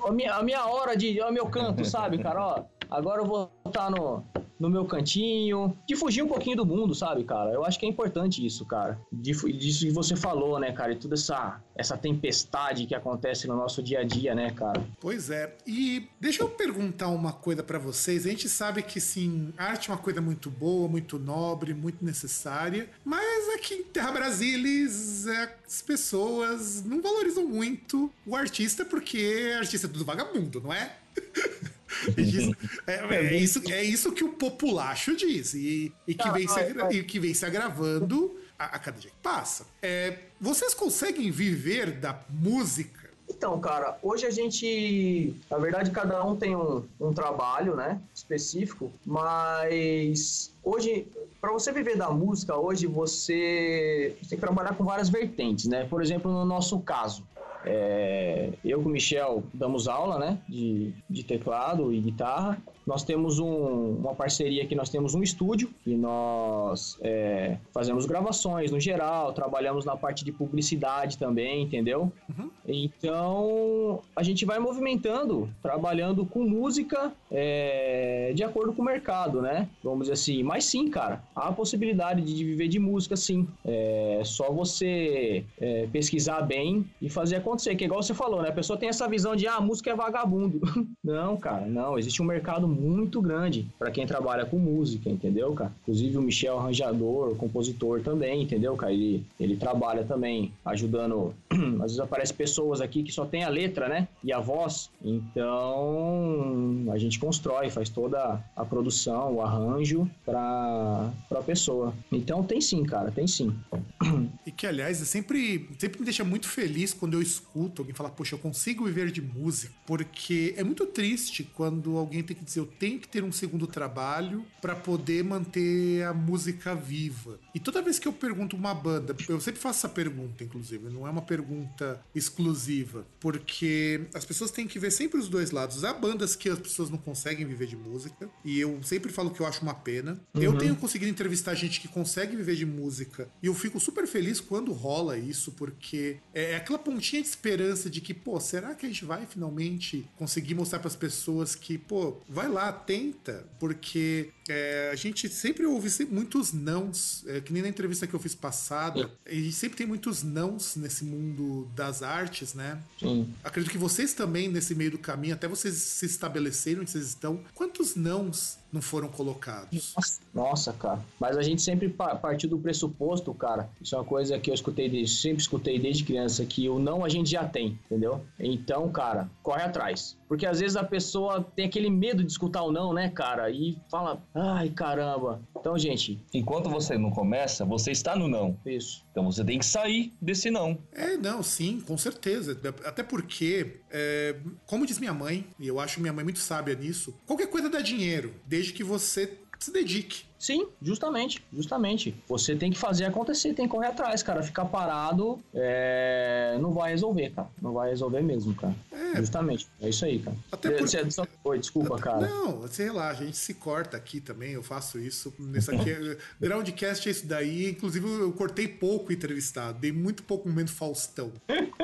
a minha, a minha hora de, é o meu canto, sabe, cara? Ó, agora eu vou estar no, no meu cantinho, de fugir um pouquinho do mundo, sabe, cara? Eu acho que é importante isso, cara. De, disso que você falou, né, cara? E toda essa, essa tempestade que acontece no nosso dia a dia, né, cara? Pois é. E deixa eu perguntar uma coisa para vocês. A gente sabe que, sim, arte é uma coisa muito boa, muito nobre, muito necessária, mas aqui em Terra Brasilis, as pessoas não valorizam muito o artista porque artista é tudo vagabundo, não é? é, é, isso, é isso que o populacho diz. E, e, que, vem se, e que vem se agravando a, a cada dia que passa. É, vocês conseguem viver da música? Então, cara, hoje a gente, na verdade, cada um tem um, um trabalho, né, específico, mas hoje, para você viver da música, hoje você, você tem que trabalhar com várias vertentes, né? Por exemplo, no nosso caso, é, eu com o Michel damos aula, né, de, de teclado e guitarra. Nós temos um, uma parceria que nós temos um estúdio e nós é, fazemos gravações no geral, trabalhamos na parte de publicidade também, entendeu? Uhum. Então a gente vai movimentando, trabalhando com música é, de acordo com o mercado, né? Vamos dizer assim. Mas sim, cara, há a possibilidade de viver de música, sim. É só você é, pesquisar bem e fazer acontecer. Que igual você falou, né? A pessoa tem essa visão de ah, a música é vagabundo. não, cara, não. Existe um mercado muito grande para quem trabalha com música, entendeu, cara? Inclusive o Michel arranjador, compositor também, entendeu, cara? Ele, ele trabalha também ajudando. Às vezes aparece pessoas aqui que só tem a letra, né? E a voz. Então a gente constrói, faz toda a produção, o arranjo para a pessoa. Então tem sim, cara, tem sim. E que, aliás, é sempre, sempre me deixa muito feliz quando eu escuto alguém falar, poxa, eu consigo viver de música, porque é muito triste quando alguém tem que dizer, tenho que ter um segundo trabalho para poder manter a música viva. E toda vez que eu pergunto uma banda, eu sempre faço essa pergunta, inclusive, não é uma pergunta exclusiva, porque as pessoas têm que ver sempre os dois lados. Há bandas que as pessoas não conseguem viver de música, e eu sempre falo que eu acho uma pena. Uhum. Eu tenho conseguido entrevistar gente que consegue viver de música, e eu fico super feliz quando rola isso, porque é aquela pontinha de esperança de que, pô, será que a gente vai finalmente conseguir mostrar para as pessoas que, pô, vai lá lá, tenta, porque é, a gente sempre ouve muitos nãos, é, que nem na entrevista que eu fiz passada, a gente sempre tem muitos nãos nesse mundo das artes, né? Sim. Acredito que vocês também, nesse meio do caminho, até vocês se estabeleceram onde vocês estão, quantos nãos não foram colocados? Nossa, cara. Mas a gente sempre partiu do pressuposto, cara. Isso é uma coisa que eu escutei, desde, sempre escutei desde criança, que o não a gente já tem, entendeu? Então, cara, corre atrás. Porque às vezes a pessoa tem aquele medo de escutar o não, né, cara? E fala, ai caramba. Então, gente. Enquanto você não começa, você está no não. Isso. Então você tem que sair desse não. É, não, sim, com certeza. Até porque, é, como diz minha mãe, e eu acho minha mãe muito sábia nisso, qualquer coisa dá dinheiro, desde que você se dedique. Sim, justamente, justamente. Você tem que fazer acontecer, tem que correr atrás, cara. Ficar parado é... não vai resolver, cara. Não vai resolver mesmo, cara. É. Justamente. É isso aí, cara. Até por... Você... Oi, desculpa, cara. Não, sei lá, a gente se corta aqui também, eu faço isso. Nesse aqui, Groundcast é isso daí. Inclusive, eu cortei pouco entrevistado, dei muito pouco momento Faustão.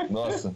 Nossa.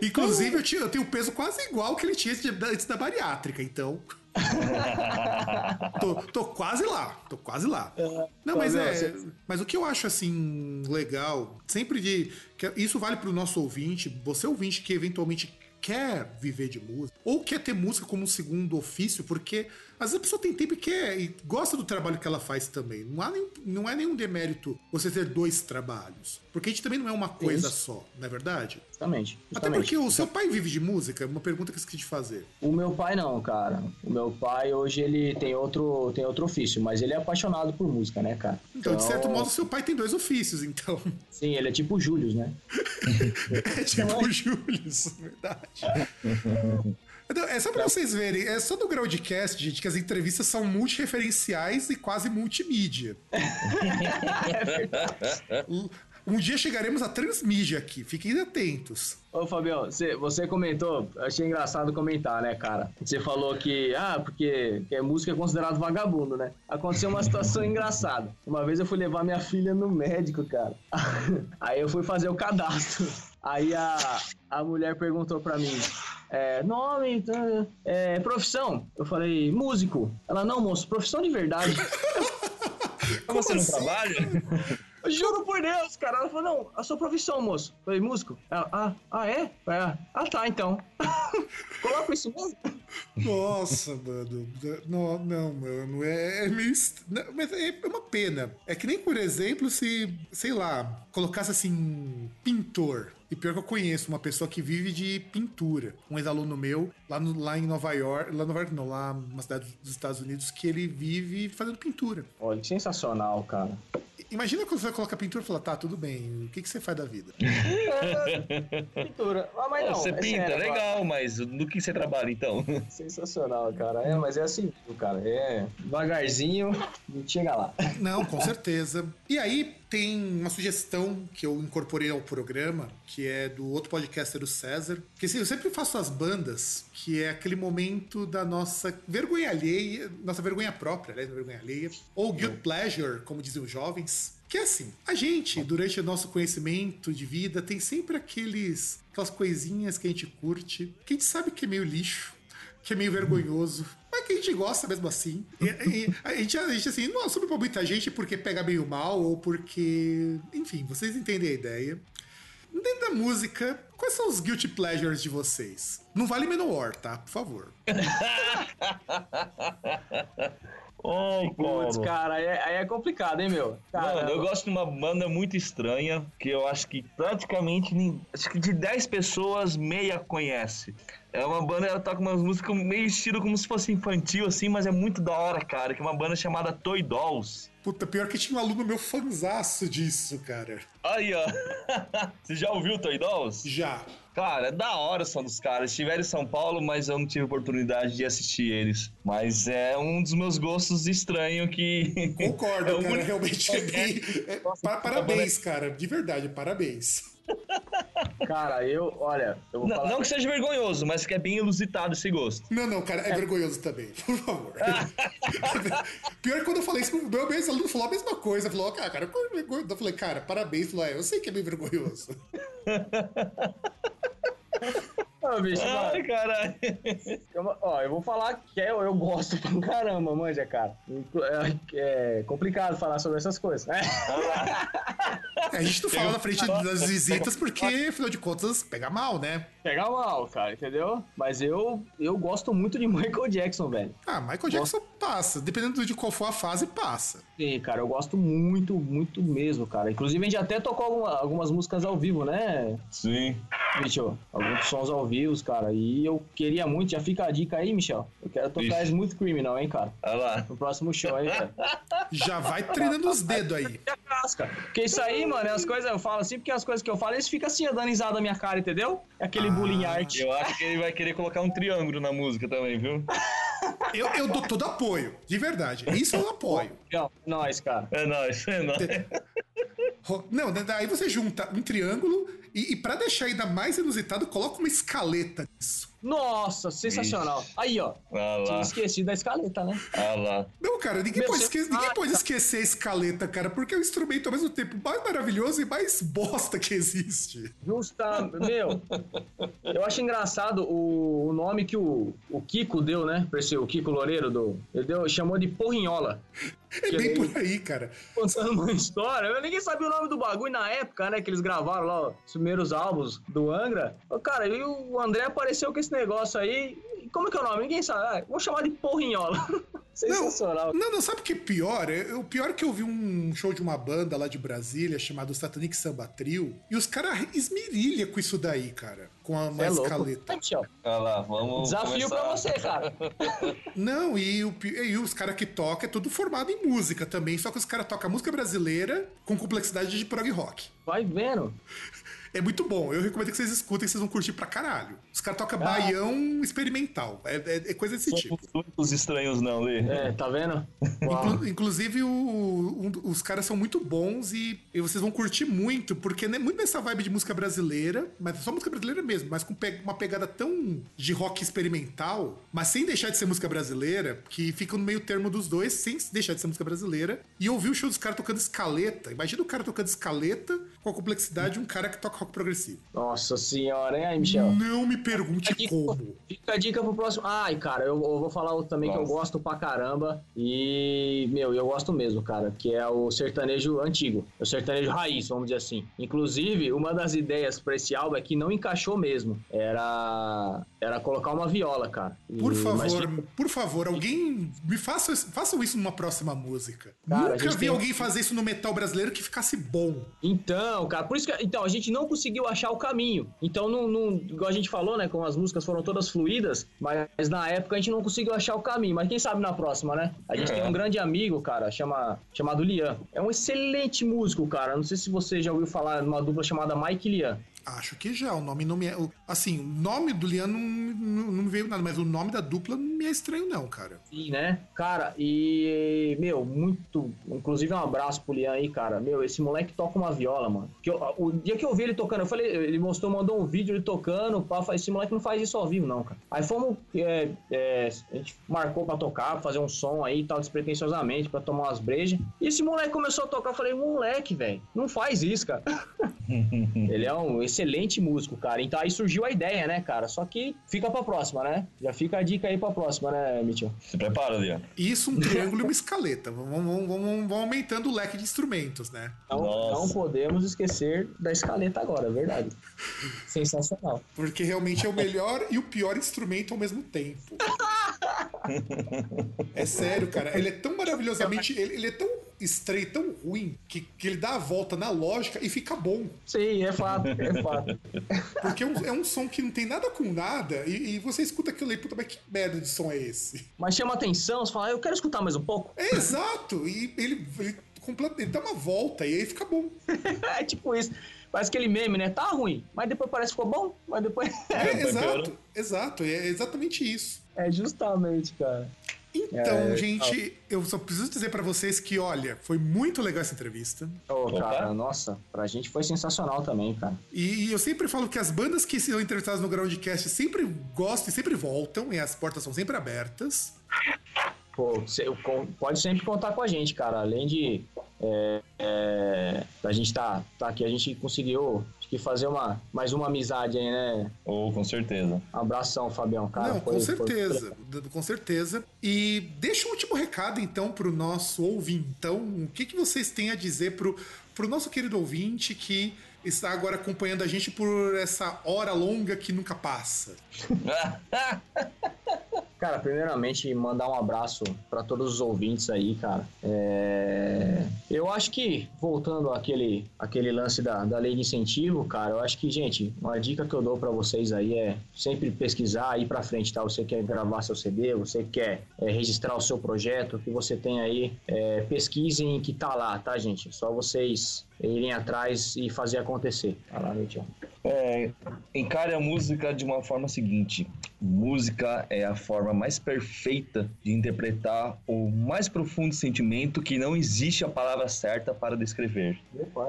Inclusive, eu, tinha, eu tenho peso quase igual que ele tinha antes da bariátrica, então tô, tô, quase lá, tô quase lá. É, não, mas é. Mas o que eu acho assim legal, sempre de. Que isso vale pro nosso ouvinte, você ouvinte que eventualmente quer viver de música, ou quer ter música como um segundo ofício, porque vezes a pessoa tem tempo e quer e gosta do trabalho que ela faz também. Não, há nenhum, não é nenhum demérito você ter dois trabalhos. Porque a gente também não é uma coisa Isso. só, não é verdade? Justamente, justamente. Até porque o seu pai vive de música? Uma pergunta que eu esqueci de fazer. O meu pai não, cara. O meu pai hoje ele tem outro, tem outro ofício, mas ele é apaixonado por música, né, cara? Então, então de certo então modo, seu pai tem dois ofícios, então. Sim, ele é tipo o Július, né? é tipo o Július, verdade. Então, é só pra vocês verem, é só do Groundcast, gente, que as entrevistas são multireferenciais e quase multimídia. é verdade. Um dia chegaremos a transmídia aqui, fiquem atentos. Ô, Fabião, você, você comentou, achei engraçado comentar, né, cara? Você falou que, ah, porque que música é considerado vagabundo, né? Aconteceu uma situação engraçada. Uma vez eu fui levar minha filha no médico, cara. Aí eu fui fazer o cadastro. Aí a, a mulher perguntou pra mim, é, nome, é, profissão. Eu falei, músico. Ela, não, moço, profissão de verdade. Como, você assim? não trabalha? Juro por Deus, cara. Ela falou, não, a sua profissão, moço. Eu falei, músico. Ela, ah, ah, é? Ah, ah tá, então. Coloca isso mesmo? Nossa, mano. Não, não, mano. É, é meio. Mas é uma pena. É que nem, por exemplo, se, sei lá, colocasse assim, pintor. E pior que eu conheço uma pessoa que vive de pintura. Um ex-aluno meu, lá, no, lá em Nova York, lá em Nova York não, lá numa cidade dos Estados Unidos, que ele vive fazendo pintura. Olha, sensacional, cara. Imagina quando você coloca pintura e fala, tá, tudo bem, o que, que você faz da vida? pintura. Ah, mas não, você é pinta, sério, legal, cara. mas no que você trabalha então? Sensacional, cara. É, mas é assim, cara. É devagarzinho e chega lá. Não, com certeza. E aí, tem uma sugestão que eu incorporei ao programa, que é do outro podcaster, o César. Que assim, eu sempre faço as bandas, que é aquele momento da nossa vergonha alheia, nossa vergonha própria, né? Vergonha alheia. Ou guilt pleasure, como dizem os jovens. Que é assim, a gente, durante o nosso conhecimento de vida, tem sempre aqueles, aquelas coisinhas que a gente curte, que a gente sabe que é meio lixo, que é meio vergonhoso, mas que a gente gosta mesmo assim. E, e, a, gente, a gente, assim, não assume pra muita gente porque pega meio mal ou porque. Enfim, vocês entendem a ideia. Dentro da música, quais são os guilty pleasures de vocês? Não vale Menor, tá? Por favor. Ai, Putz, cara, aí é, aí é, complicado, hein, meu? Mano, eu gosto de uma banda muito estranha, que eu acho que praticamente, acho que de 10 pessoas, meia conhece. É uma banda, ela toca umas músicas meio estilo como se fosse infantil, assim, mas é muito da hora, cara. Que é uma banda chamada Toy Dolls. Puta, pior que tinha um aluno meu fanzaço disso, cara. Aí, ó. Você já ouviu Toy Dolls? Já. Cara, é da hora o som dos caras. Estiveram em São Paulo, mas eu não tive oportunidade de assistir eles. Mas é um dos meus gostos estranho que. Concordo, é cara. Realmente é bem. É, parabéns, cara. De verdade, parabéns. Cara, eu, olha, eu não, não, que seja vergonhoso, mas que é bem ilusitado esse gosto. Não, não, cara, é, é. vergonhoso também, por favor. Pior que quando eu falei isso, meu mesmo aluno falou a mesma coisa. Falou, cara, cara, eu falei, cara, parabéns. Falou, é, eu sei que é bem vergonhoso. Ô, bicho, Ai, caralho. Ó, eu vou falar que eu, eu gosto pra caramba, manja, cara. É, é complicado falar sobre essas coisas. É. a gente não fala na frente das visitas porque, afinal de contas, pega mal, né? Pega mal, cara, entendeu? Mas eu, eu gosto muito de Michael Jackson, velho. Ah, Michael Jackson. Passa. Dependendo de qual for a fase, passa. Sim, cara, eu gosto muito, muito mesmo, cara. Inclusive, a gente até tocou alguma, algumas músicas ao vivo, né? Sim. Bicho, alguns sons ao vivo, cara. E eu queria muito, já fica a dica aí, Michel. Eu quero tocar Ixi. Smooth Criminal, hein, cara. Olha lá. No próximo show aí, cara. Já vai treinando os dedos aí. Porque isso aí, mano, é as coisas, eu falo assim, porque as coisas que eu falo, eles ficam assim, dando risada na minha cara, entendeu? É aquele ah, bullying art. Eu acho que ele vai querer colocar um triângulo na música também, viu? Eu, eu dou todo apoio, de verdade. Isso eu apoio. Não, nós, cara. É nós, é nós. Não, daí você junta um triângulo e, e para deixar ainda mais inusitado, coloca uma escaleta nisso. Nossa, sensacional. Ixi. Aí, ó. Ah Tinha esquecido da escaleta, né? Ah lá. Não, cara, ninguém, pode, esque... ninguém pode esquecer a escaleta, cara, porque é o instrumento ao mesmo tempo mais maravilhoso e mais bosta que existe. Justa, meu. Eu acho engraçado o, o nome que o, o Kiko deu, né? Pra esse, o Kiko Loureiro do. Ele deu, chamou de porrinhola. É bem por aí, cara. Contando uma história. Ninguém sabia o nome do bagulho na época, né? Que eles gravaram lá os primeiros álbuns do Angra. Cara, e o André apareceu com esse negócio aí. Como é que é o nome? Ninguém sabe. Ah, vou chamar de porrinhola. Sensacional. Não, não, sabe o que é pior? É, o pior é que eu vi um show de uma banda lá de Brasília chamado Satanic Samba Trio e os caras esmirilha com isso daí, cara. Com a uma é escaleta. Olha lá, vamos. Desafio começar. pra você, cara. Não, e, o, e os caras que tocam é tudo formado em música também, só que os caras tocam música brasileira com complexidade de prog rock. Vai vendo. É muito bom. Eu recomendo que vocês escutem, vocês vão curtir pra caralho. Os caras tocam ah. baião experimental. É, é, é coisa desse tipo. Os estranhos não, Lê. É, tá vendo? Inclu inclusive, o, um, os caras são muito bons e, e, vocês vão curtir muito, porque é muito nessa vibe de música brasileira, mas só música brasileira mesmo, mas com pe uma pegada tão de rock experimental, mas sem deixar de ser música brasileira, que fica no meio termo dos dois, sem deixar de ser música brasileira. E ouvir o show dos caras tocando escaleta. Imagina o cara tocando escaleta com a complexidade de um cara que toca rock progressivo. Nossa senhora, hein, aí, Michel? Não me pergunte fica como. Fica a dica pro próximo. Ai, cara, eu, eu vou falar também Nossa. que eu gosto pra caramba. E, meu, eu gosto mesmo, cara, que é o sertanejo antigo. O sertanejo raiz, vamos dizer assim. Inclusive, uma das ideias pra esse álbum é que não encaixou mesmo. Era, era colocar uma viola, cara. E, por favor, por favor, alguém me faça, façam isso numa próxima música. Cara, Nunca vi tem... alguém fazer isso no metal brasileiro que ficasse bom. Então, cara, por isso que. Então, a gente não conseguiu achar o caminho. Então, não, não, igual a gente falou, né? Como as músicas foram todas fluídas, mas na época a gente não conseguiu achar o caminho. Mas quem sabe na próxima, né? A gente é. tem um grande amigo, cara, chama, chamado Lian. É um excelente músico, cara. Não sei se você já ouviu falar de uma dupla chamada Mike Lian. Acho que já. O nome não me é. Assim, o nome do Lian não, não, não me veio nada, mas o nome da dupla não me é estranho, não, cara. Sim, né? Cara, e, meu, muito. Inclusive, um abraço pro Lian aí, cara. Meu, esse moleque toca uma viola, mano. Que eu- o dia que eu vi ele tocando, eu falei, ele mostrou, mandou um vídeo ele tocando, pá, esse moleque não faz isso ao vivo, não, cara. Aí fomos, é, é, a gente marcou pra tocar, fazer um som aí e tal, despretensiosamente, pra tomar umas brejas. E esse moleque começou a tocar, eu falei, moleque, velho, não faz isso, cara. ele é um excelente músico, cara. Então aí surgiu a ideia, né, cara? Só que fica pra próxima, né? Já fica a dica aí pra próxima, né, Mitchell? Se prepara, Lian. Isso, um triângulo e uma escaleta. Vamos, vamos, vamos, vamos aumentando o leque de instrumentos, né? Não, não podemos esquecer da escaleta agora, é verdade. Sensacional. Porque realmente é o melhor e o pior instrumento ao mesmo tempo. É sério, cara. Ele é tão maravilhosamente. Ele, ele é tão estranho, tão ruim, que, que ele dá a volta na lógica e fica bom. Sim, é fato, é fato. Porque é um, é um som que não tem nada com nada, e, e você escuta aquilo aí, puta, mas que merda de som é esse? Mas chama atenção, você fala, "Ah, eu quero escutar mais um pouco. É exato! E ele, ele, ele dá uma volta e aí fica bom. é tipo isso. Parece aquele meme, né? Tá ruim, mas depois parece que ficou bom, mas depois. É, exato, exato. É exatamente isso. é justamente, cara. Então, É, gente, eu só preciso dizer pra vocês que, olha, foi muito legal essa entrevista. Opa. cara, nossa, pra gente foi sensacional também, cara. E, e eu sempre falo que as bandas que são entrevistadas no Groundcast sempre gostam e sempre voltam, e as portas são sempre abertas. Pô, cê- pode sempre contar com a gente, cara. Além de é, é, da gente tá, tá aqui, a gente conseguiu que fazer uma, mais uma amizade aí, né? Ou com certeza. Um abração, Fabião, cara. Não, Foi- com foi- certeza, d- com certeza. E deixa um último recado, então, pro nosso ouvintão. O que, que vocês têm a dizer pro, pro nosso querido ouvinte que está agora acompanhando a gente por essa hora longa que nunca passa? Cara, primeiramente, mandar um abraço para todos os ouvintes aí, cara. É, Eu acho que, voltando àquele, àquele lance da, da lei de incentivo, cara, eu acho que, gente, uma dica que eu dou para vocês aí é sempre pesquisar, ir para frente, tá? Você quer gravar seu CD, você quer é, registrar o seu projeto, que você tem aí, é, pesquisem que tá lá, tá, gente? Só vocês irem atrás e fazer acontecer. Vai lá, Mitchell. É, encare a música de uma forma seguinte: música é a forma mais perfeita de interpretar o mais profundo sentimento que não existe a palavra certa para descrever.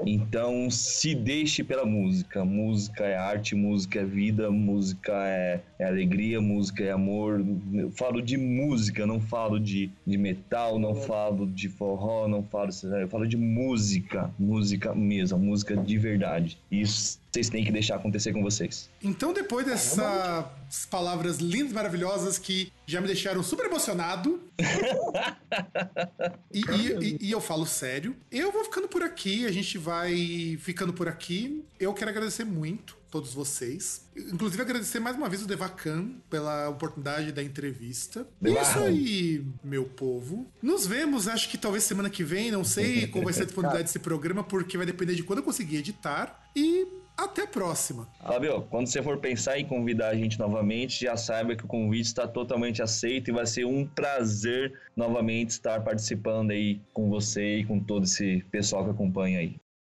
Então, se deixe pela música. Música é arte, música é vida, música é, é alegria, música é amor. Eu falo de música, não falo de, de metal, não falo de forró, não falo. Eu falo de música, música mesmo, música de verdade. Isso vocês têm que deixar acontecer com vocês. Então, depois dessas palavras lindas, maravilhosas que já me deixaram super emocionado. e, e- e- e eu falo sério. Eu vou ficando por aqui, a gente vai ficando por aqui. Eu quero agradecer muito todos vocês. Inclusive agradecer mais uma vez o Devacan pela oportunidade da entrevista. E é isso aí, meu povo. Nos vemos, acho que talvez semana que vem, não sei qual vai ser a disponibilidade desse programa, porque vai depender de quando eu conseguir editar. E até a próxima. Fábio, quando você for pensar em convidar a gente novamente, já saiba que o convite está totalmente aceito e vai ser um prazer novamente estar participando aí com você e com todo esse pessoal que acompanha aí.